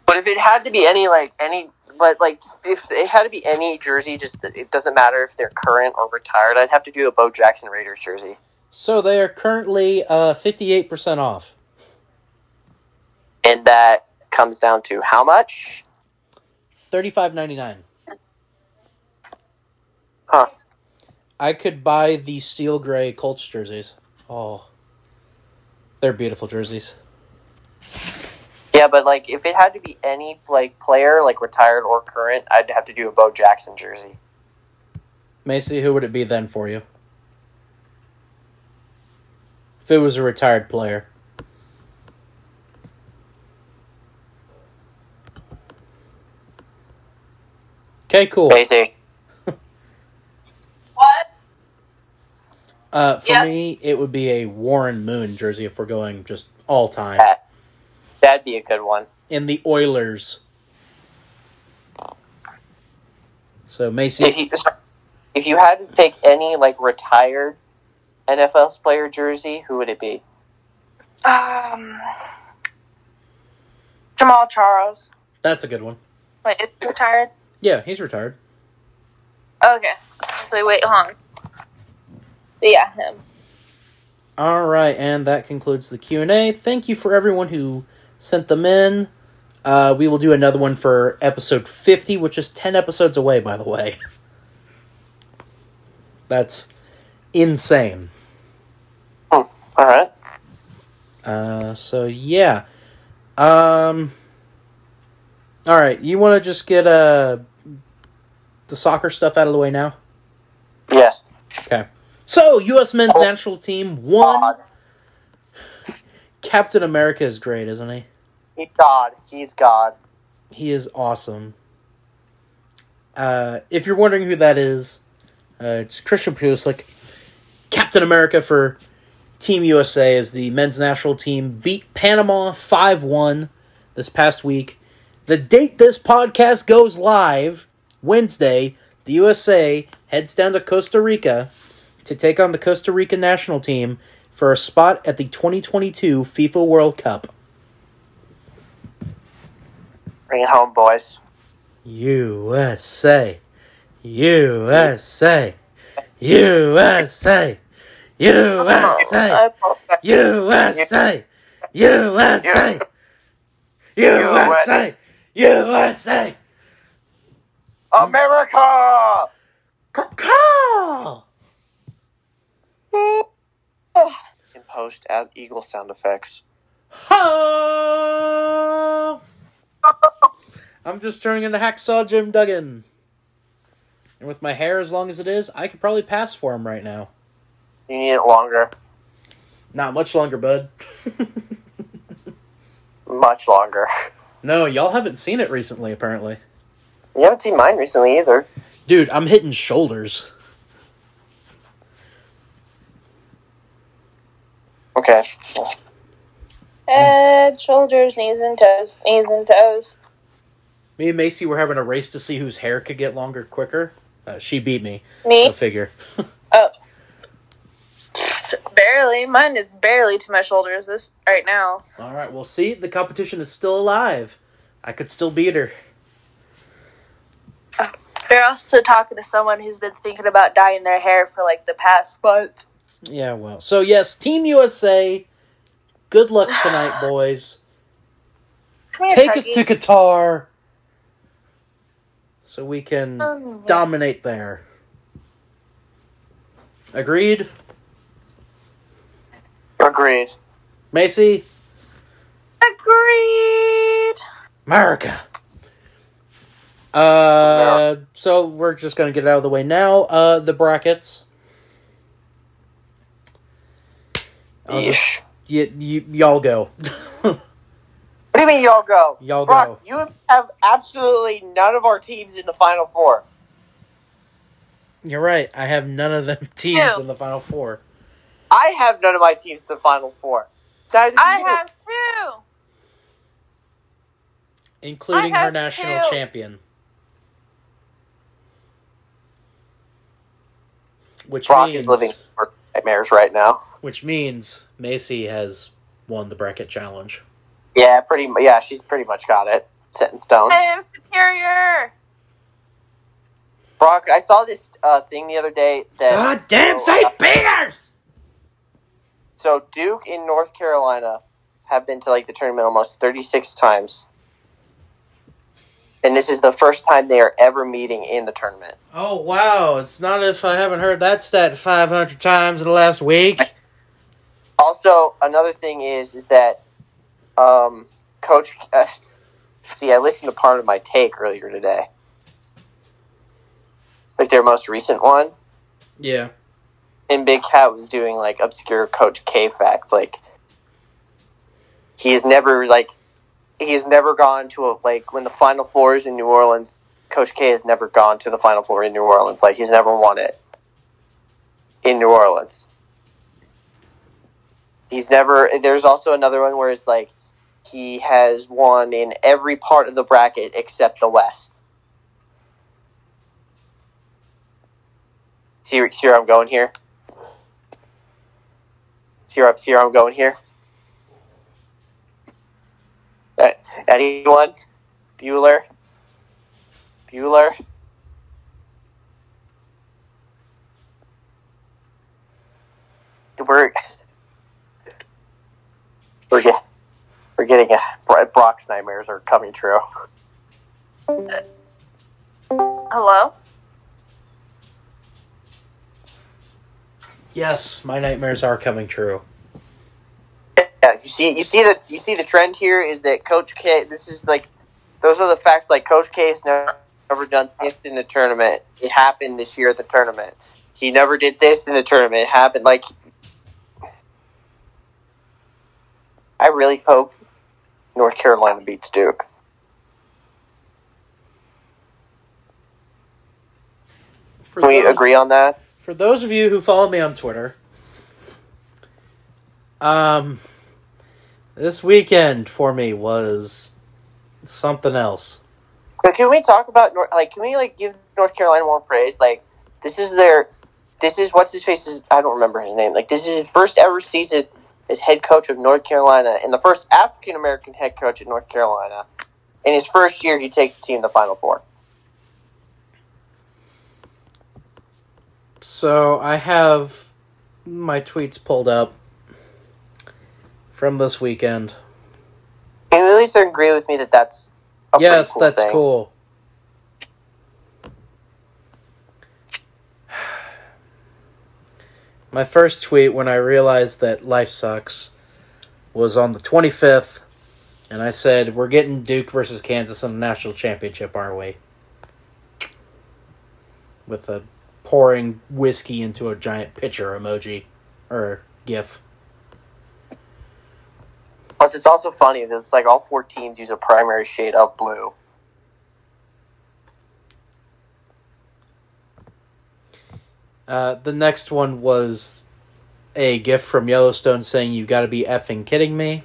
But if it had to be any like any, but like if it had to be any jersey, just it doesn't matter if they're current or retired. I'd have to do a Bo Jackson Raiders jersey. So they are currently uh, 58% off. And that comes down to how much? Thirty-five ninety-nine. Huh. I could buy the steel gray Colts jerseys. Oh, they're beautiful jerseys. Yeah, but like if it had to be any like player, like retired or current, I'd have to do a Bo Jackson jersey. Macy, who would it be then for you? If it was a retired player. Okay, cool. Macy. What? Uh, for Yes. me, it would be a Warren Moon jersey if we're going just all time. that that'd be a good one. In the Oilers. So Macy, If you if you had to pick any like retired NFL player jersey, who would it be? Um, Jamaal Charles. that's a good one. Wait, is he retired? Yeah, he's retired. Okay. So wait, hold on. But yeah, him. All right, and that concludes the Q and A. Thank you for everyone who sent them in. Uh, we will do another one for episode fifty, which is ten episodes away, by the way. That's insane. All right. Uh, so yeah. Um. All right, you want to just get uh the soccer stuff out of the way now? Yes. Okay. So, U.S. men's national team won. Captain America is great, isn't he? He's God. He's God. He is awesome. Uh, if you're wondering who that is, uh, it's Christian Pulisic. Captain America for Team USA as the men's national team beat Panama 5 1 this past week. The date this podcast goes live, Wednesday, the USA heads down to Costa Rica to take on the Costa Rica national team for a spot at the 2022 FIFA World Cup. Bring it home, boys. USA, USA, USA, USA, USA, USA, USA, USA. America. Call. Post, add eagle sound effects. Ho! I'm just turning into Hacksaw Jim Duggan. And with my hair as long as it is, I could probably pass for him right now. You need it longer. Not much longer, bud. Much longer. no, y'all haven't seen it recently, apparently. You haven't seen mine recently either. Dude, I'm hitting shoulders. Okay. Head, shoulders, knees and toes, knees and toes. Me and Macy were having a race to see whose hair could get longer quicker. Uh, she beat me. Go Me? figure. Oh. Barely. Mine is barely to my shoulders this right now. All right, well, see, the competition is still alive. I could still beat her. They're also talking to someone who's been thinking about dyeing their hair for like the past month. Yeah, well. So, yes, Team USA good luck tonight, boys. Come here, Take us to Qatar so we can Oh. dominate there. Agreed? Agreed. Macy? Agreed. America. Uh, so we're just gonna get out of the way now. Uh, the brackets. I'll just- Yeesh. y- y- y'all go. What do you mean y'all go? Y'all Brock, go. you have absolutely none of our teams in the final four. You're right. I have none of them teams Ew. in the final four, I have none of my teams in the final four. Guys, I you- have two. including I her national two. champion. Which Brock means, is living for nightmares right now. Which means Macy has won the bracket challenge. Yeah, pretty. Yeah, she's pretty much got it set in stone. I am superior. Brock, I saw this uh, thing the other day that. God damn so, uh, St. Peter's! So Duke in North Carolina have been to like the tournament almost 36 times. And this is the first time they are ever meeting in the tournament. Oh wow! It's not if I haven't heard that stat five hundred times in the last week. Also, another thing is is that um, Coach. Uh, see, I listened to Pardon My Take earlier today, like their most recent one, Yeah. and Big Cat was doing like obscure Coach K facts. Like he's never like he's never gone to a like when the Final Four is in New Orleans. Coach K has never gone to the Final Four in New Orleans. Like he's never won it in New Orleans. He's never. There's also another one where it's like he has won in every part of the bracket except the West. See, see where I'm going here. See where, see where I'm going here. Anyone? Bueller. Bueller. We're we're, get, we're getting a Brock's nightmares are coming true. Uh, hello? Yes, my nightmares are coming true. Yeah, you see, you see the you see the trend here is that Coach K. This is like those are the facts. Like Coach K has never, never done this in the tournament. It happened this year at the tournament. He never did this in the tournament. It happened. Like I really hope North Carolina beats Duke. For Can we those, agree on that? for those of you who follow me on Twitter, um, this weekend for me was something else. But can we talk about North? Like, can we like give North Carolina more praise? Like, this is their, this is what's his face is I don't remember his name. Like, this is his first ever season as head coach of North Carolina and the first African American head coach at North Carolina. In his first year, he takes the team to the Final Four. So I have my tweets pulled up from this weekend. Can you at least they agree with me that that's a yes, cool that's thing? cool. My first tweet when I realized that life sucks was on the 25th, and I said, We're getting Duke versus Kansas in the national championship, aren't we? With a pouring whiskey into a giant pitcher emoji or gif. Plus, it's also funny that it's like all four teams use a primary shade of blue. Uh, the next one was a gift from Yellowstone saying, You gotta be effing kidding me.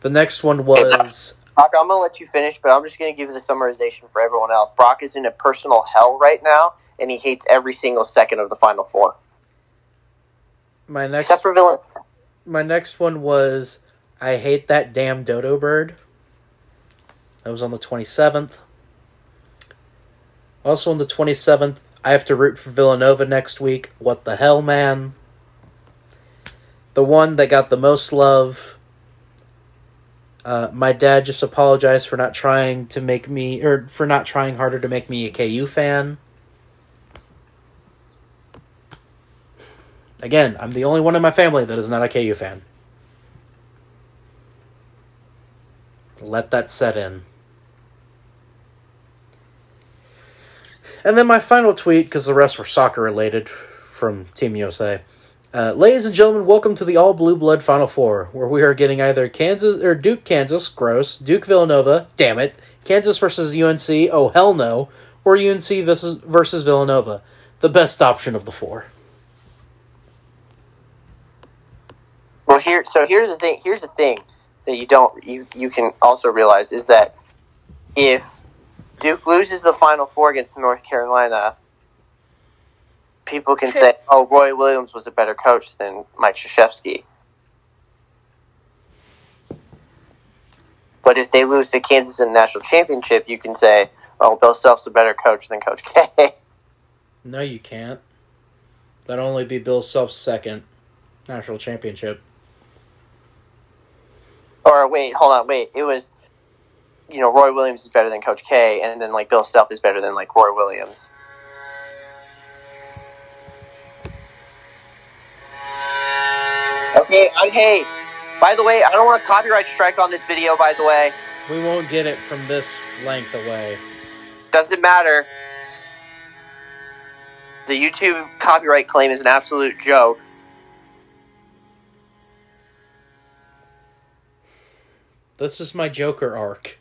The next one was. Brock, I'm gonna let you finish, but I'm just gonna give you the summarization for everyone else. Brock is in a personal hell right now, and he hates every single second of the Final Four, My next, except for Villan. my next one was I hate that damn dodo bird. That was on the 27th. Also on the 27th, I have to root for Villanova next week. What the hell, man? the one that got the most love. Uh, my dad just apologized for not trying to make me, or for not trying harder to make me a KU fan. Again, I'm the only one in my family that is not a KU fan. Let that set in. And then my final tweet, because the rest were soccer related from Team USA. Uh, ladies and gentlemen, welcome to the All Blue Blood Final Four, where we are getting either Kansas or Duke, Kansas, gross, Duke, Villanova, damn it, Kansas versus UNC, oh hell no, or UNC versus, versus Villanova, the best option of the four. Well, here, so here's the thing. Here's the thing that you don't you you can also realize is that if Duke loses the Final Four against North Carolina, people can say, "Oh, Roy Williams was a better coach than Mike Krzyzewski." But if they lose to Kansas in the national championship, you can say, "Oh, Bill Self's a better coach than Coach K." No, you can't. That'd only be Bill Self's second national championship. Or wait, hold on, wait. It was, you know, Roy Williams is better than Coach K, and then like Bill Self is better than like Roy Williams. Okay, I, hey, by the way, I don't want a copyright strike on this video. By the way, We won't get it from this length away. doesn't matter. The YouTube copyright claim is an absolute joke. This is my Joker arc.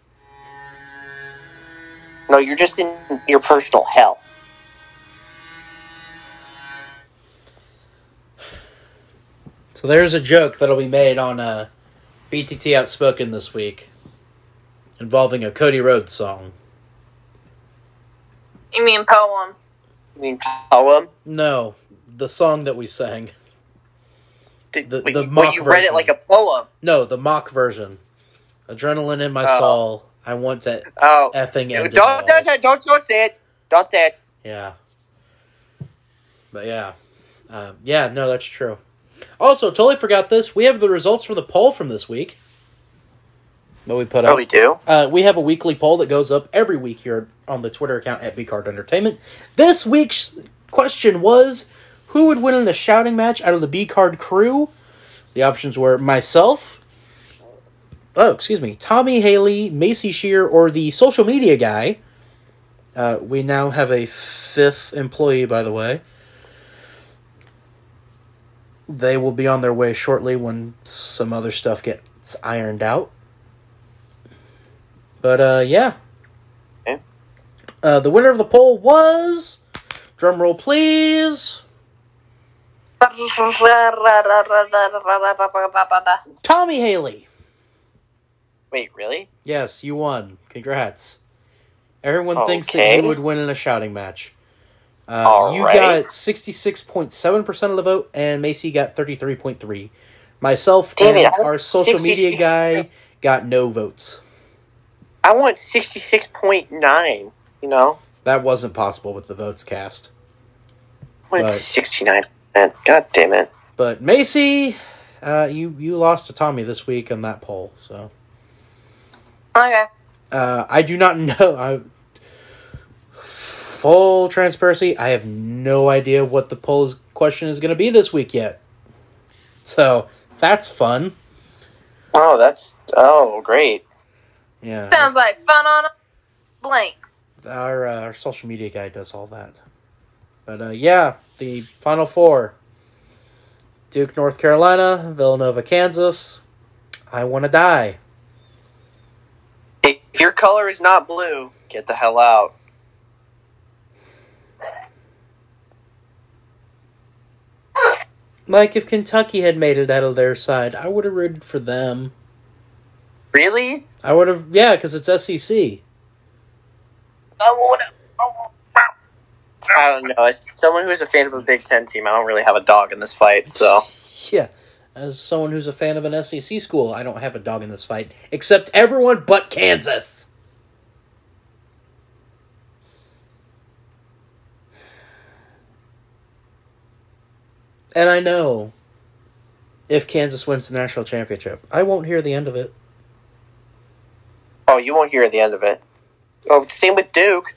No, you're just in your personal hell. So there's a joke that'll be made on uh, BTT Outspoken this week involving a Cody Rhodes song. You mean poem? You mean, poem. No, the song that we sang. Did, The- wait, the wait, mock you read it version. like a poem. No, the mock version. Adrenaline in my Oh. soul. I want to Oh, effing don't don't, don't don't don't say it. Don't say it. Yeah. But yeah. Um, yeah, no, that's true. Also, totally forgot this. We have the results from the poll from this week. That we put Oh, up. we do. Uh, we have a weekly poll that goes up every week here on the Twitter account at Bcard Entertainment. This week's question was who would win in the shouting match out of the B Card crew? The options were myself, oh, excuse me, Tommy Haley, Macy Czirr, or the social media guy. Uh, we now have a fifth employee, by the way. They will be on their way shortly when some other stuff gets ironed out. But uh, yeah. Okay. Uh, the winner of the poll was, drum roll please, Tommy Haley. Wait, really? Yes, you won. Congrats. Everyone thinks that you would win in a shouting match. Uh, you right. got sixty six point seven percent of the vote, and Macy got thirty three point three. Myself Damn and it, our social 66 media guy got no votes. I want sixty six point nine. You know, That wasn't possible with the votes cast. I nine percent. God damn it. But Macy, uh, you you lost to Tommy this week on that poll. So Okay. uh, I do not know. I, full transparency, I have no idea what the poll question is going to be this week yet. So that's fun. Oh, that's oh great. Yeah, Sounds like fun on a blank. our uh, our social media guy does all that. But uh, yeah, the final four: Duke, North Carolina, Villanova, Kansas. I want to die. If your color is not blue, get the hell out. Like if Kentucky had made it out of their side, I would have rooted for them. Really? I would have, yeah, because it's SEC. I don't know. As someone who's a fan of a Big Ten team, I don't really have a dog in this fight. So Yeah, as someone who's a fan of an SEC school, I don't have a dog in this fight, except everyone but Kansas. And I know if Kansas wins the national championship. I won't hear the end of it. Oh, you won't hear the end of it. Oh, same with Duke.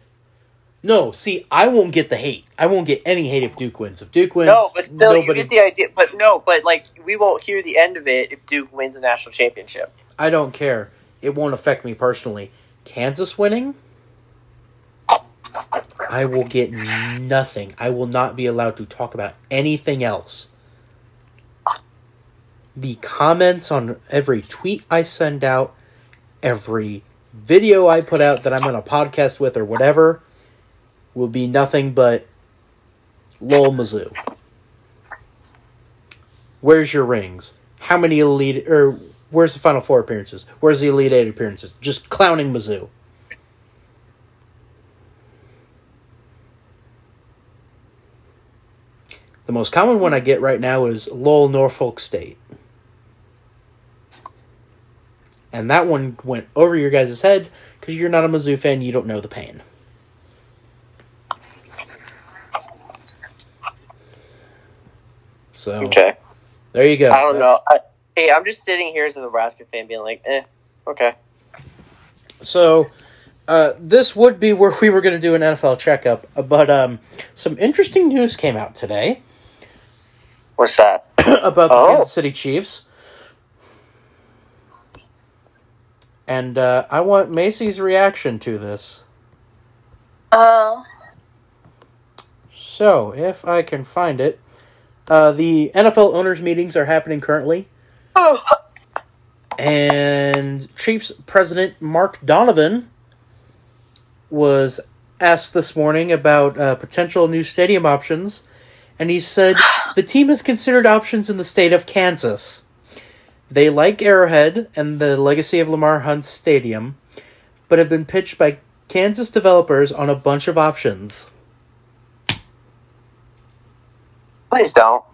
No, see, I won't get the hate. I won't get any hate if Duke wins. If Duke wins, No, but still, you get the idea. But no, but like we won't hear the end of it if Duke wins the national championship. I don't care. It won't affect me personally. Kansas winning, I will get nothing. I will not be allowed to talk about anything else. The comments on every tweet I send out, every video I put out that I'm on a podcast with or whatever, will be nothing but lol Mizzou. Where's your rings? How many elite or where's the final four appearances? Where's the elite eight appearances? Just clowning Mizzou. The most common one I get right now is lol Norfolk State. And that one went over your guys' heads because you're not a Mizzou fan, you don't know the pain. So Okay. there you go. I don't know. I, hey, I'm just sitting here as a Nebraska fan, being like, eh, okay. So, uh, this would be where we were going to do an NFL checkup, but um, some interesting news came out today What's that? about the Oh. Kansas City Chiefs. And uh, I want Macy's reaction to this. Oh. So, if I can find it, uh, the NFL owners' meetings are happening currently. And Chiefs president Mark Donovan was asked this morning about uh, potential new stadium options, and he said the team has considered options in the state of Kansas. They like Arrowhead and the legacy of Lamar Hunt's stadium, but have been pitched by Kansas developers on a bunch of options. Please don't.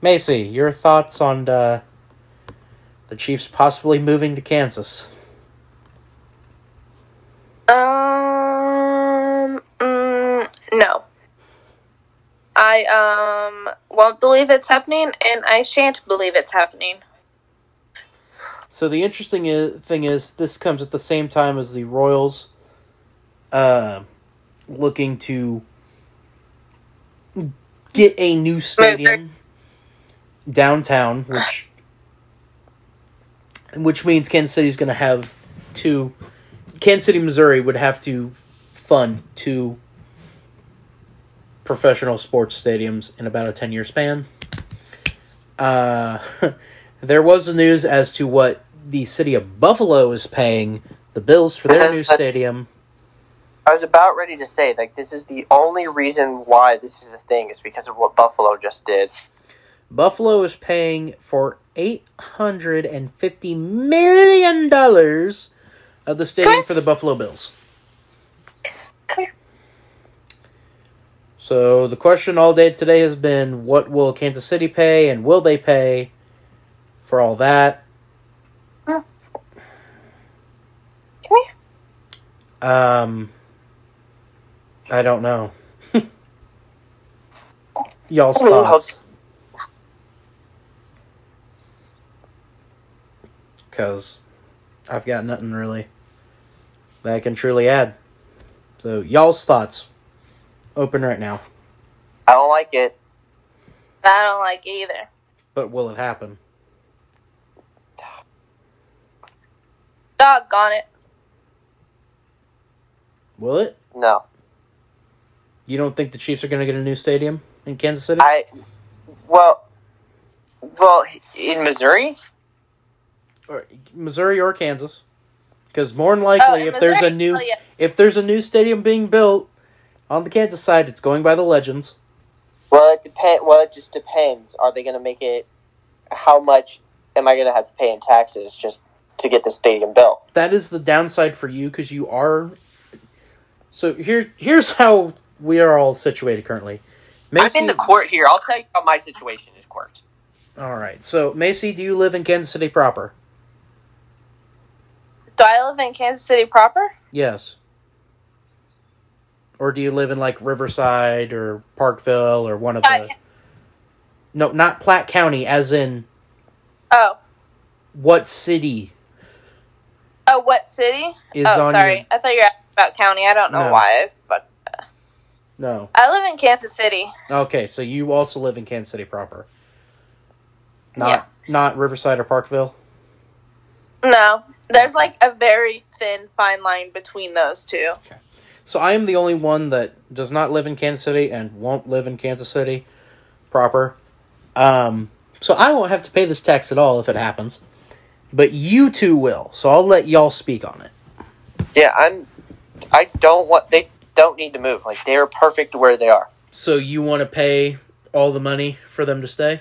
Macy, your thoughts on uh, the Chiefs possibly moving to Kansas? Um. Mm, no. I um won't believe it's happening, and I shan't believe it's happening. So the interesting i- thing is, this comes at the same time as the Royals, uh, looking to get a new stadium downtown, which which means Kansas City's going to have two. Kansas City, Missouri would have to fund two professional sports stadiums in about a ten year span. Uh, there was the news as to what the city of Buffalo is paying the Bills for their new stadium. I was about ready to say, like, this is the only reason why this is a thing is because of what Buffalo just did. Buffalo is paying for eight hundred and fifty million dollars of the stadium for the Buffalo Bills. So the question all day today has been, what will Kansas City pay, and will they pay for all that? Come here. Um, I don't know. Y'all's I mean, thoughts? Because I've got nothing really that I can truly add. So y'all's thoughts. Open right now. I don't like it. I don't like either. But will it happen? Doggone it. Will it? No. You don't think the Chiefs are going to get a new stadium in Kansas City? I, well, well, in Missouri? or Missouri or Kansas? Because more than likely, Oh, in if there's a new Oh, yeah. if there's a new stadium being built on the Kansas side, it's going by the legends. Well, it depend. Well, it just depends. Are they going to make it? How much am I going to have to pay in taxes just to get the stadium built? That is the downside for you because you are. So here's here's how we are all situated currently. Macy, I'm in the court here. I'll tell you how my situation is court. all right. So Macy, do you live in Kansas City proper? Do I live in Kansas City proper? Yes. Or do you live in like Riverside or Parkville or one of I the? No, not Platte County, as in Oh. what city Oh, what city? is oh, sorry. your. I thought you were asking about county. I don't know No. why. But No. I live in Kansas City. Okay, so you also live in Kansas City proper. Not Yeah. not Riverside or Parkville. No, there's like a very thin, fine line between those two. So I am the only one that does not live in Kansas City and won't live in Kansas City proper. Um, so I won't have to pay this tax at all if it happens. But you two will. So I'll let y'all speak on it. Yeah, I'm. I don't want. They don't need to move. Like they are perfect where they are. So you want to pay all the money for them to stay?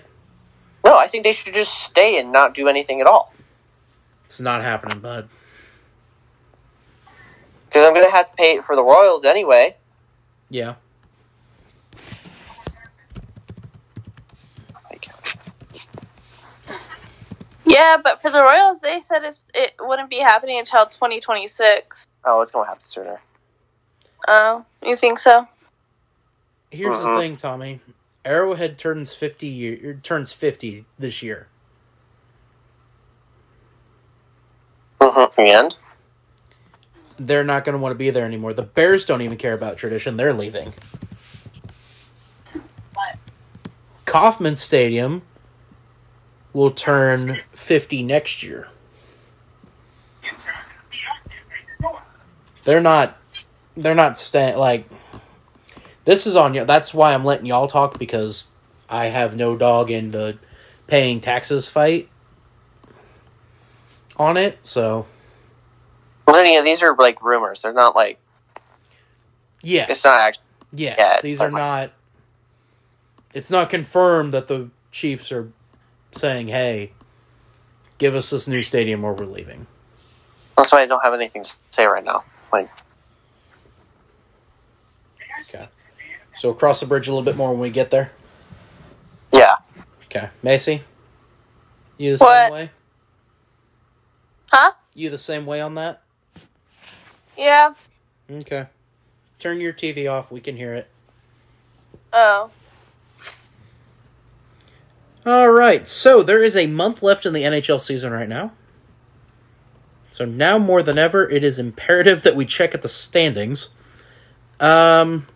No, I think they should just stay and not do anything at all. It's not happening, bud. Because I'm gonna have to pay for the Royals anyway. Yeah. Yeah, but for the Royals, they said it's, it wouldn't be happening until 2026. oh, it's gonna happen sooner. Oh, you think so? Here's the Uh-huh. thing, Tommy. Arrowhead turns 50 year, turns 50 this year. Mm-hmm. And They're not going to want to be there anymore. The Bears don't even care about tradition. They're leaving. What? Kauffman Stadium will turn 50 next year. They're not they're not staying like this is on you. That's why I'm letting y'all talk because I have no dog in the paying taxes fight on it. So, again, these are like rumors. They're not like yeah. it's not actually. Yeah, these are my- not. It's not confirmed that the Chiefs are saying, "Hey, give us this new stadium or we're leaving." That's why I don't have anything to say right now. Like Okay. So cross the bridge a little bit more when we get there. yeah, Okay, Macy, you the What? same way? Huh? You the same way on that? Yeah. Okay. Turn your TV off. We can hear it. Oh. All right. So there is a month left in the NHL season right now. So now more than ever, it is imperative that we check at the standings. Um,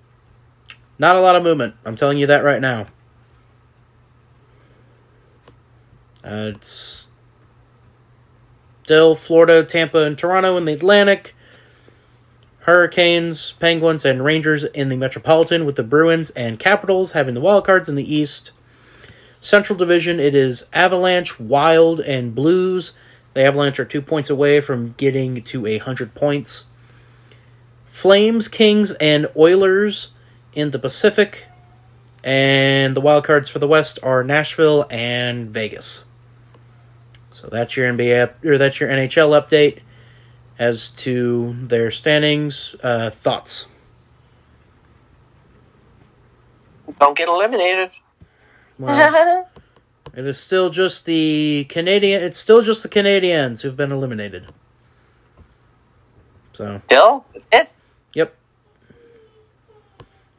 not a lot of movement. I'm telling you that right now. Uh, it's still Florida, Tampa, and Toronto in the Atlantic. Hurricanes, Penguins, and Rangers in the Metropolitan, with the Bruins and Capitals having the wild cards in the East. Central Division, it is Avalanche, Wild, and Blues. The Avalanche are two points away from getting to a hundred points. Flames, Kings, and Oilers in the Pacific, and the wild cards for the West are Nashville and Vegas. So that's your NBA or that's your NHL update as to their standings. Uh, thoughts? don't get eliminated. Well, it is still just the Canadian. It's still just the Canadians who've been eliminated. So Still, it's it.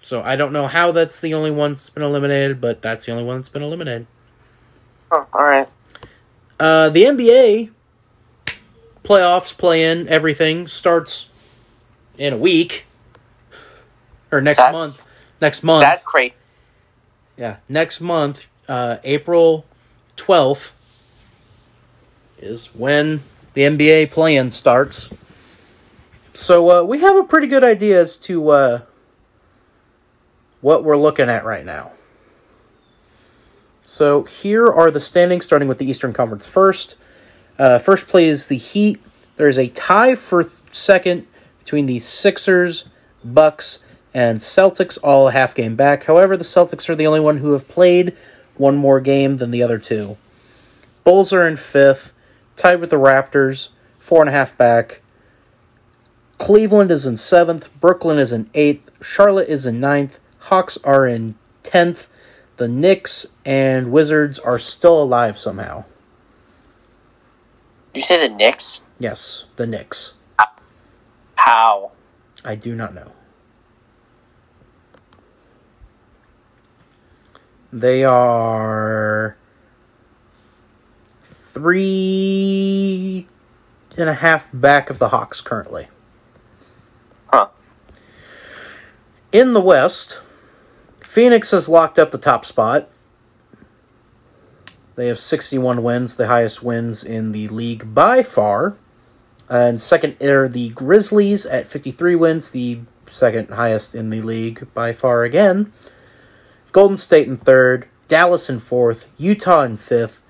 So I don't know how that's the only one that's been eliminated, but that's the only one that's been eliminated. Oh, all right. Uh, the NBA playoffs, play in, everything starts in a week or next That's- month. Next month. That's great. Yeah, next month, uh, April 12th, is when the NBA play-in starts. So uh, we have a pretty good idea as to uh, what we're looking at right now. So here are the standings, starting with the Eastern Conference first. Uh, first plays the Heat. There's a tie for th- second between the Sixers, Bucks, and Celtics, all a half game back. However, the Celtics are the only one who have played one more game than the other two. Bulls are in fifth, tied with the Raptors, four and a half back. Cleveland is in seventh, Brooklyn is in eighth, Charlotte is in ninth, Hawks are in tenth. The Knicks and Wizards are still alive somehow. You say the Knicks? Yes, the Knicks. How? I do not know. They are three and a half back of the Hawks currently. Huh. In the West, Phoenix has locked up the top spot. They have 61 wins, the highest wins in the league by far. And second are the Grizzlies at 53 wins, the second highest in the league by far again. Golden State in third, Dallas in fourth, Utah in fifth,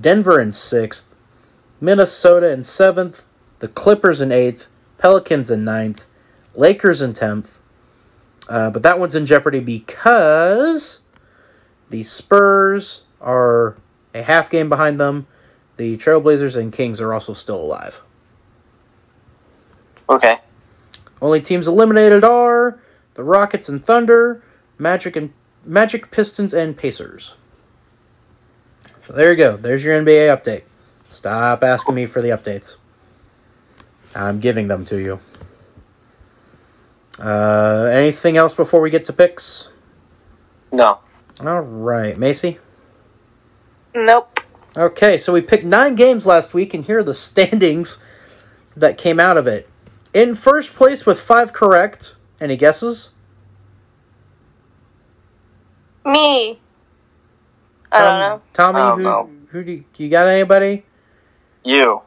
Denver in sixth, Minnesota in seventh, the Clippers in eighth, Pelicans in ninth, Lakers in tenth. Uh, but that one's in jeopardy because the Spurs are a half game behind them. The Trailblazers and Kings are also still alive. Okay. Only teams eliminated are the Rockets and Thunder, Magic and Magic Pistons and Pacers. So there you go. There's your NBA update. Stop asking me for the updates. I'm giving them to you. Uh, anything else before we get to picks? No. All right, Macy. Nope. Okay, so we picked nine games last week, and here are the standings that came out of it. In first place with five correct. Any guesses? Me. I don't know. Tommy, don't who, know. who do you, you got anybody? You.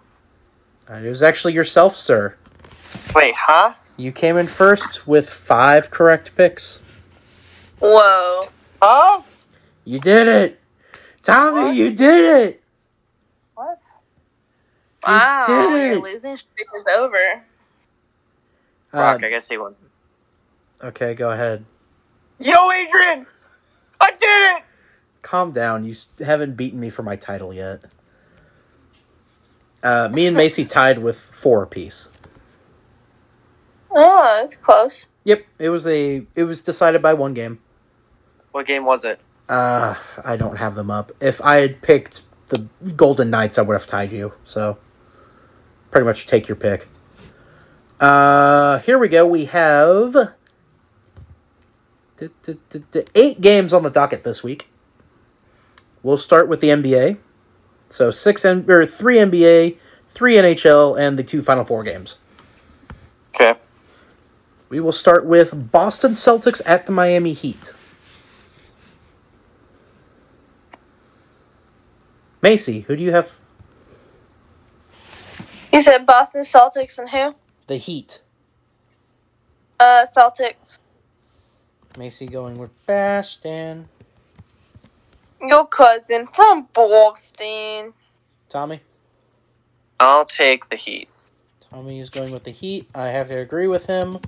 Uh, it was actually yourself, sir. Wait, huh? You came in first with five correct picks. Whoa. Huh? You did it! Tommy, What? you did it! What? Wow. did Your it. losing streak is over. Rock, Uh, I guess he won. okay, go ahead. Yo, Adrian! I did it! Calm down. You haven't beaten me for my title yet. Uh, me and Macy tied with four apiece. Oh, that's close. Yep, it was a. It was decided by one game. What game was it? Uh, I don't have them up. If I had picked the Golden Knights, I would have tied you. So, pretty much take your pick. Uh, here we go. We have eight games on the docket this week. We'll start with the NBA. So six N- or three NBA, three NHL, and the two Final Four games. Okay. We will start with Boston Celtics at the Miami Heat. Macy, who do you have? You said Boston Celtics and who? The Heat. Uh, Celtics. Macy going with Baston. Your cousin from Boston. Tommy? I'll take the Heat. Tommy is going with the Heat. I have to agree with him.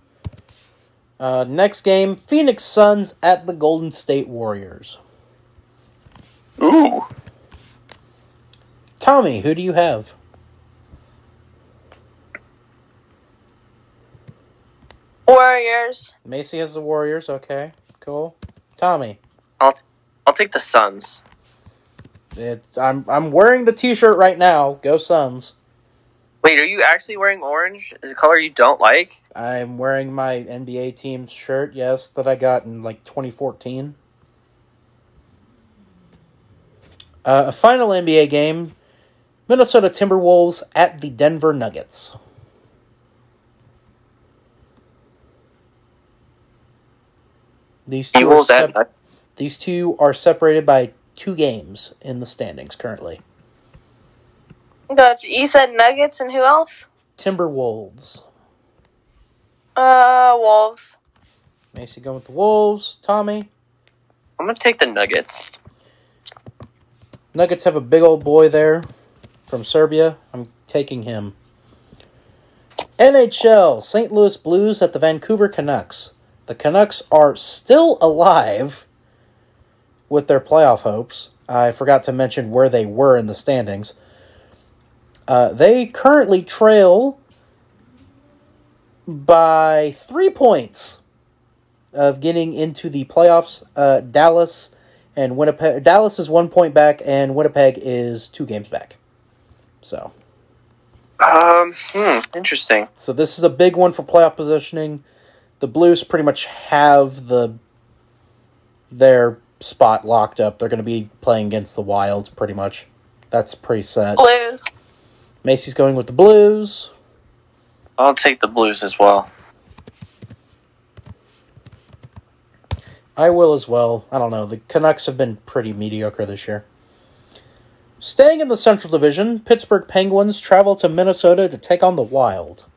Uh, next game Phoenix Suns at the Golden State Warriors. Ooh. Tommy, who do you have? Warriors. Macy has the Warriors. Okay, cool. Tommy, I'll I'll take the Suns. it's, I'm I'm wearing the T-shirt right now. Go Suns. Wait, are you actually wearing orange? Is a color you don't like? I'm wearing my NBA team's shirt. Yes, that I got in like 2014. Uh, a final NBA game: Minnesota Timberwolves at the Denver Nuggets. These two, are Eagles at sep- these two are separated by two games in the standings currently. Gotcha. You said Nuggets and who else? Timberwolves. Uh, Wolves. Macy going with the Wolves. Tommy. I'm gonna take the Nuggets. Nuggets have a big old boy there from Serbia. I'm taking him. NHL St. Louis Blues at the Vancouver Canucks. The Canucks are still alive with their playoff hopes. I forgot to mention where they were in the standings. Uh, they currently trail by three points of getting into the playoffs. Uh, Dallas and Winnipeg. Dallas is one point back, and Winnipeg is two games back. So, Um, hmm, interesting. so this is a big one for playoff positioning. The Blues pretty much have the their spot locked up. They're going to be playing against the Wilds pretty much. That's pretty set. Blues. Macy's going with the Blues. I'll take the Blues as well. I will as well. I don't know. The Canucks have been pretty mediocre this year. Staying in the Central Division, Pittsburgh Penguins travel to Minnesota to take on the Wild.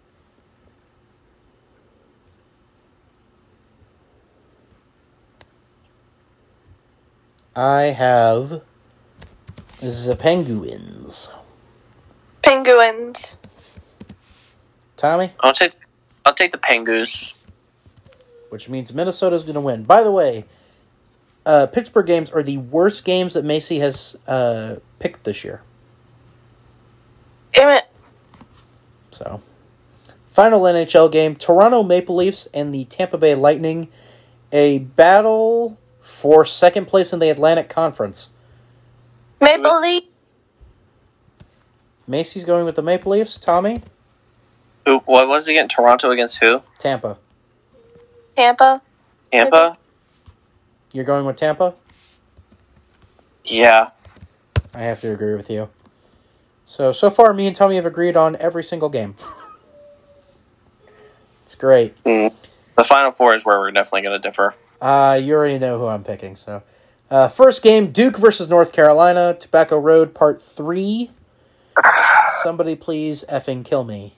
I have the Penguins. Penguins. Tommy? I'll take I'll take the Penguins. which means Minnesota's going to win. By the way, uh, Pittsburgh games are the worst games that Macy has uh, picked this year. Damn it. So, final NHL game: Toronto Maple Leafs and the Tampa Bay Lightning, a battle for second place in the Atlantic Conference. Maple Leaf. Macy's going with the Maple Leafs. Tommy, Who? What was it again? Toronto against who? Tampa. Tampa. Tampa. You're going with Tampa. Yeah. I have to agree with you. So so far, me and Tommy have agreed on every single game. it's great. Mm. The final four is where we're definitely going to differ. Uh, you already know who I'm picking. So, uh, first game: Duke versus North Carolina, Tobacco Road, Part Three. Somebody please effing kill me.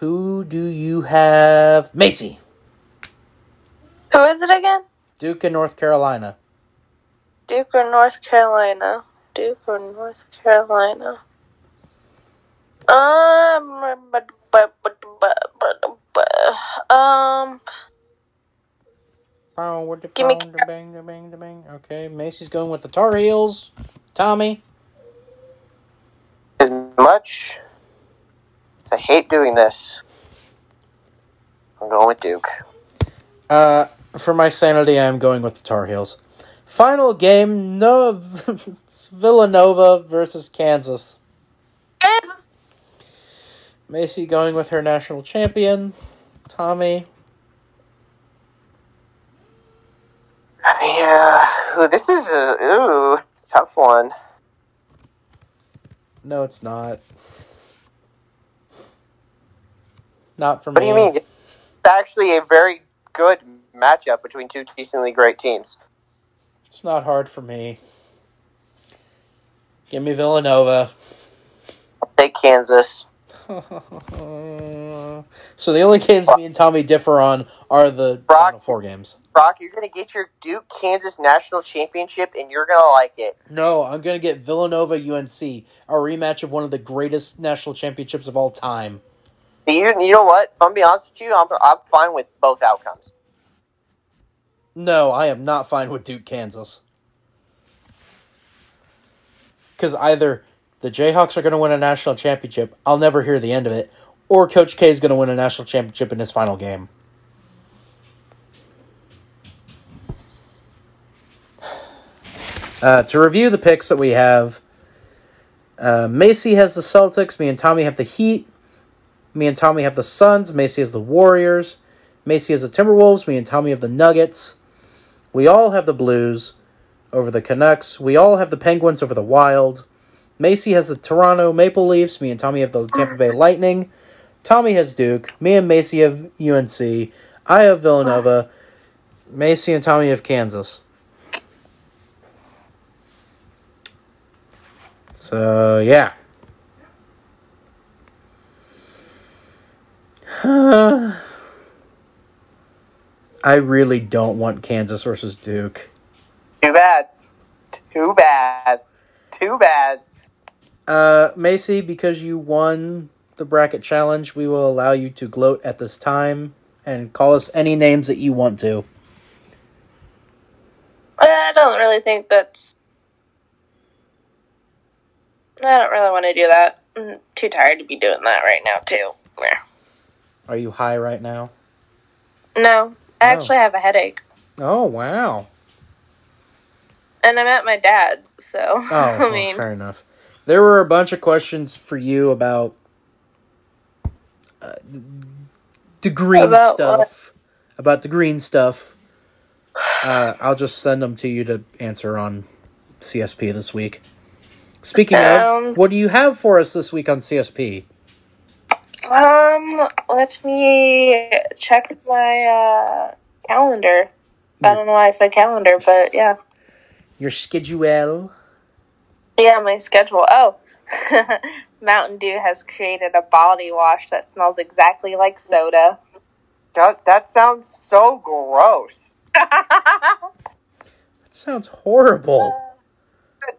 Who do you have? Macy. Who is it again? Duke and North Carolina. Duke or North Carolina? Duke or North Carolina? Um, um, Oh, what the Give me- bang, da bang, bang. Okay, Macy's going with the Tar Heels. Tommy. As much as I hate doing this, I'm going with Duke. Uh, for my sanity, I'm going with the Tar Heels. Final game: No Villanova versus Kansas. Kansas. Macy going with her national champion. Tommy. Yeah. Ooh, this is a ooh tough one. No, it's not. Not for What me. do you mean? It's actually a very good matchup between two decently great teams. It's not hard for me. Give me Villanova. I'll Take Kansas. so the only games me and Tommy differ on are the Brock- final four games. Brock, you're gonna get your Duke Kansas national championship, and you're gonna like it. No, I'm gonna get Villanova UNC, a rematch of one of the greatest national championships of all time. But you, you know what? If I'm being honest with you, I'm, I'm fine with both outcomes. No, I am not fine with Duke, Kansas. Because either the Jayhawks are going to win a national championship, I'll never hear the end of it, or Coach K is going to win a national championship in his final game. Uh, to review the picks that we have, uh, Macy has the Celtics, me and Tommy have the Heat, me and Tommy have the Suns, Macy has the Warriors, Macy has the Timberwolves, me and Tommy have the Nuggets. We all have the Blues over the Canucks. We all have the Penguins over the Wild. Macy has the Toronto Maple Leafs. Me and Tommy have the Tampa Bay Lightning. Tommy has Duke. Me and Macy have UNC. I have Villanova. Macy and Tommy have Kansas. So, yeah. I really don't want Kansas versus Duke. Too bad. Too bad. Too bad. Uh, Macy, because you won the bracket challenge, we will allow you to gloat at this time and call us any names that you want to. I don't really think that's. I don't really want to do that. I'm too tired to be doing that right now, too. Yeah. Are you high right now? No, I No. actually have a headache. Oh, wow. And I'm at my dad's, so. Oh, I well, fair enough. There were a bunch of questions for you about uh, the green About what? stuff. About the green stuff. Uh, I'll just send them to you to answer on CSP this week. Speaking of, what do you have for us this week on CSP? Um, let me check my uh, calendar. I don't know why I said calendar, but yeah. Your schedule. Yeah, my schedule. Oh, Mountain Dew has created a body wash that smells exactly like soda. That, that sounds so gross. That sounds horrible.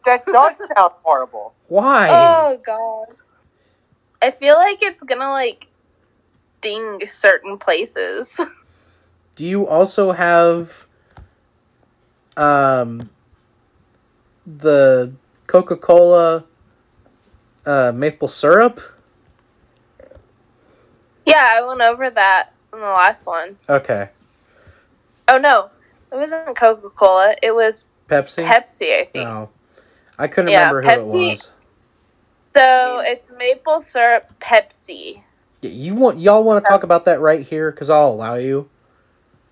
That does sound horrible. Why? oh god. I feel like it's gonna like ding certain places. Do you also have um the Coca-Cola uh maple syrup? yeah, I went over that in the last one. Okay. Oh no, it wasn't Coca Cola. It was Pepsi? Pepsi, I think. Oh. I couldn't Yeah, remember who Pepsi- it was. So it's maple syrup Pepsi. Yeah, You want y'all want to talk about that right here cuz I'll allow you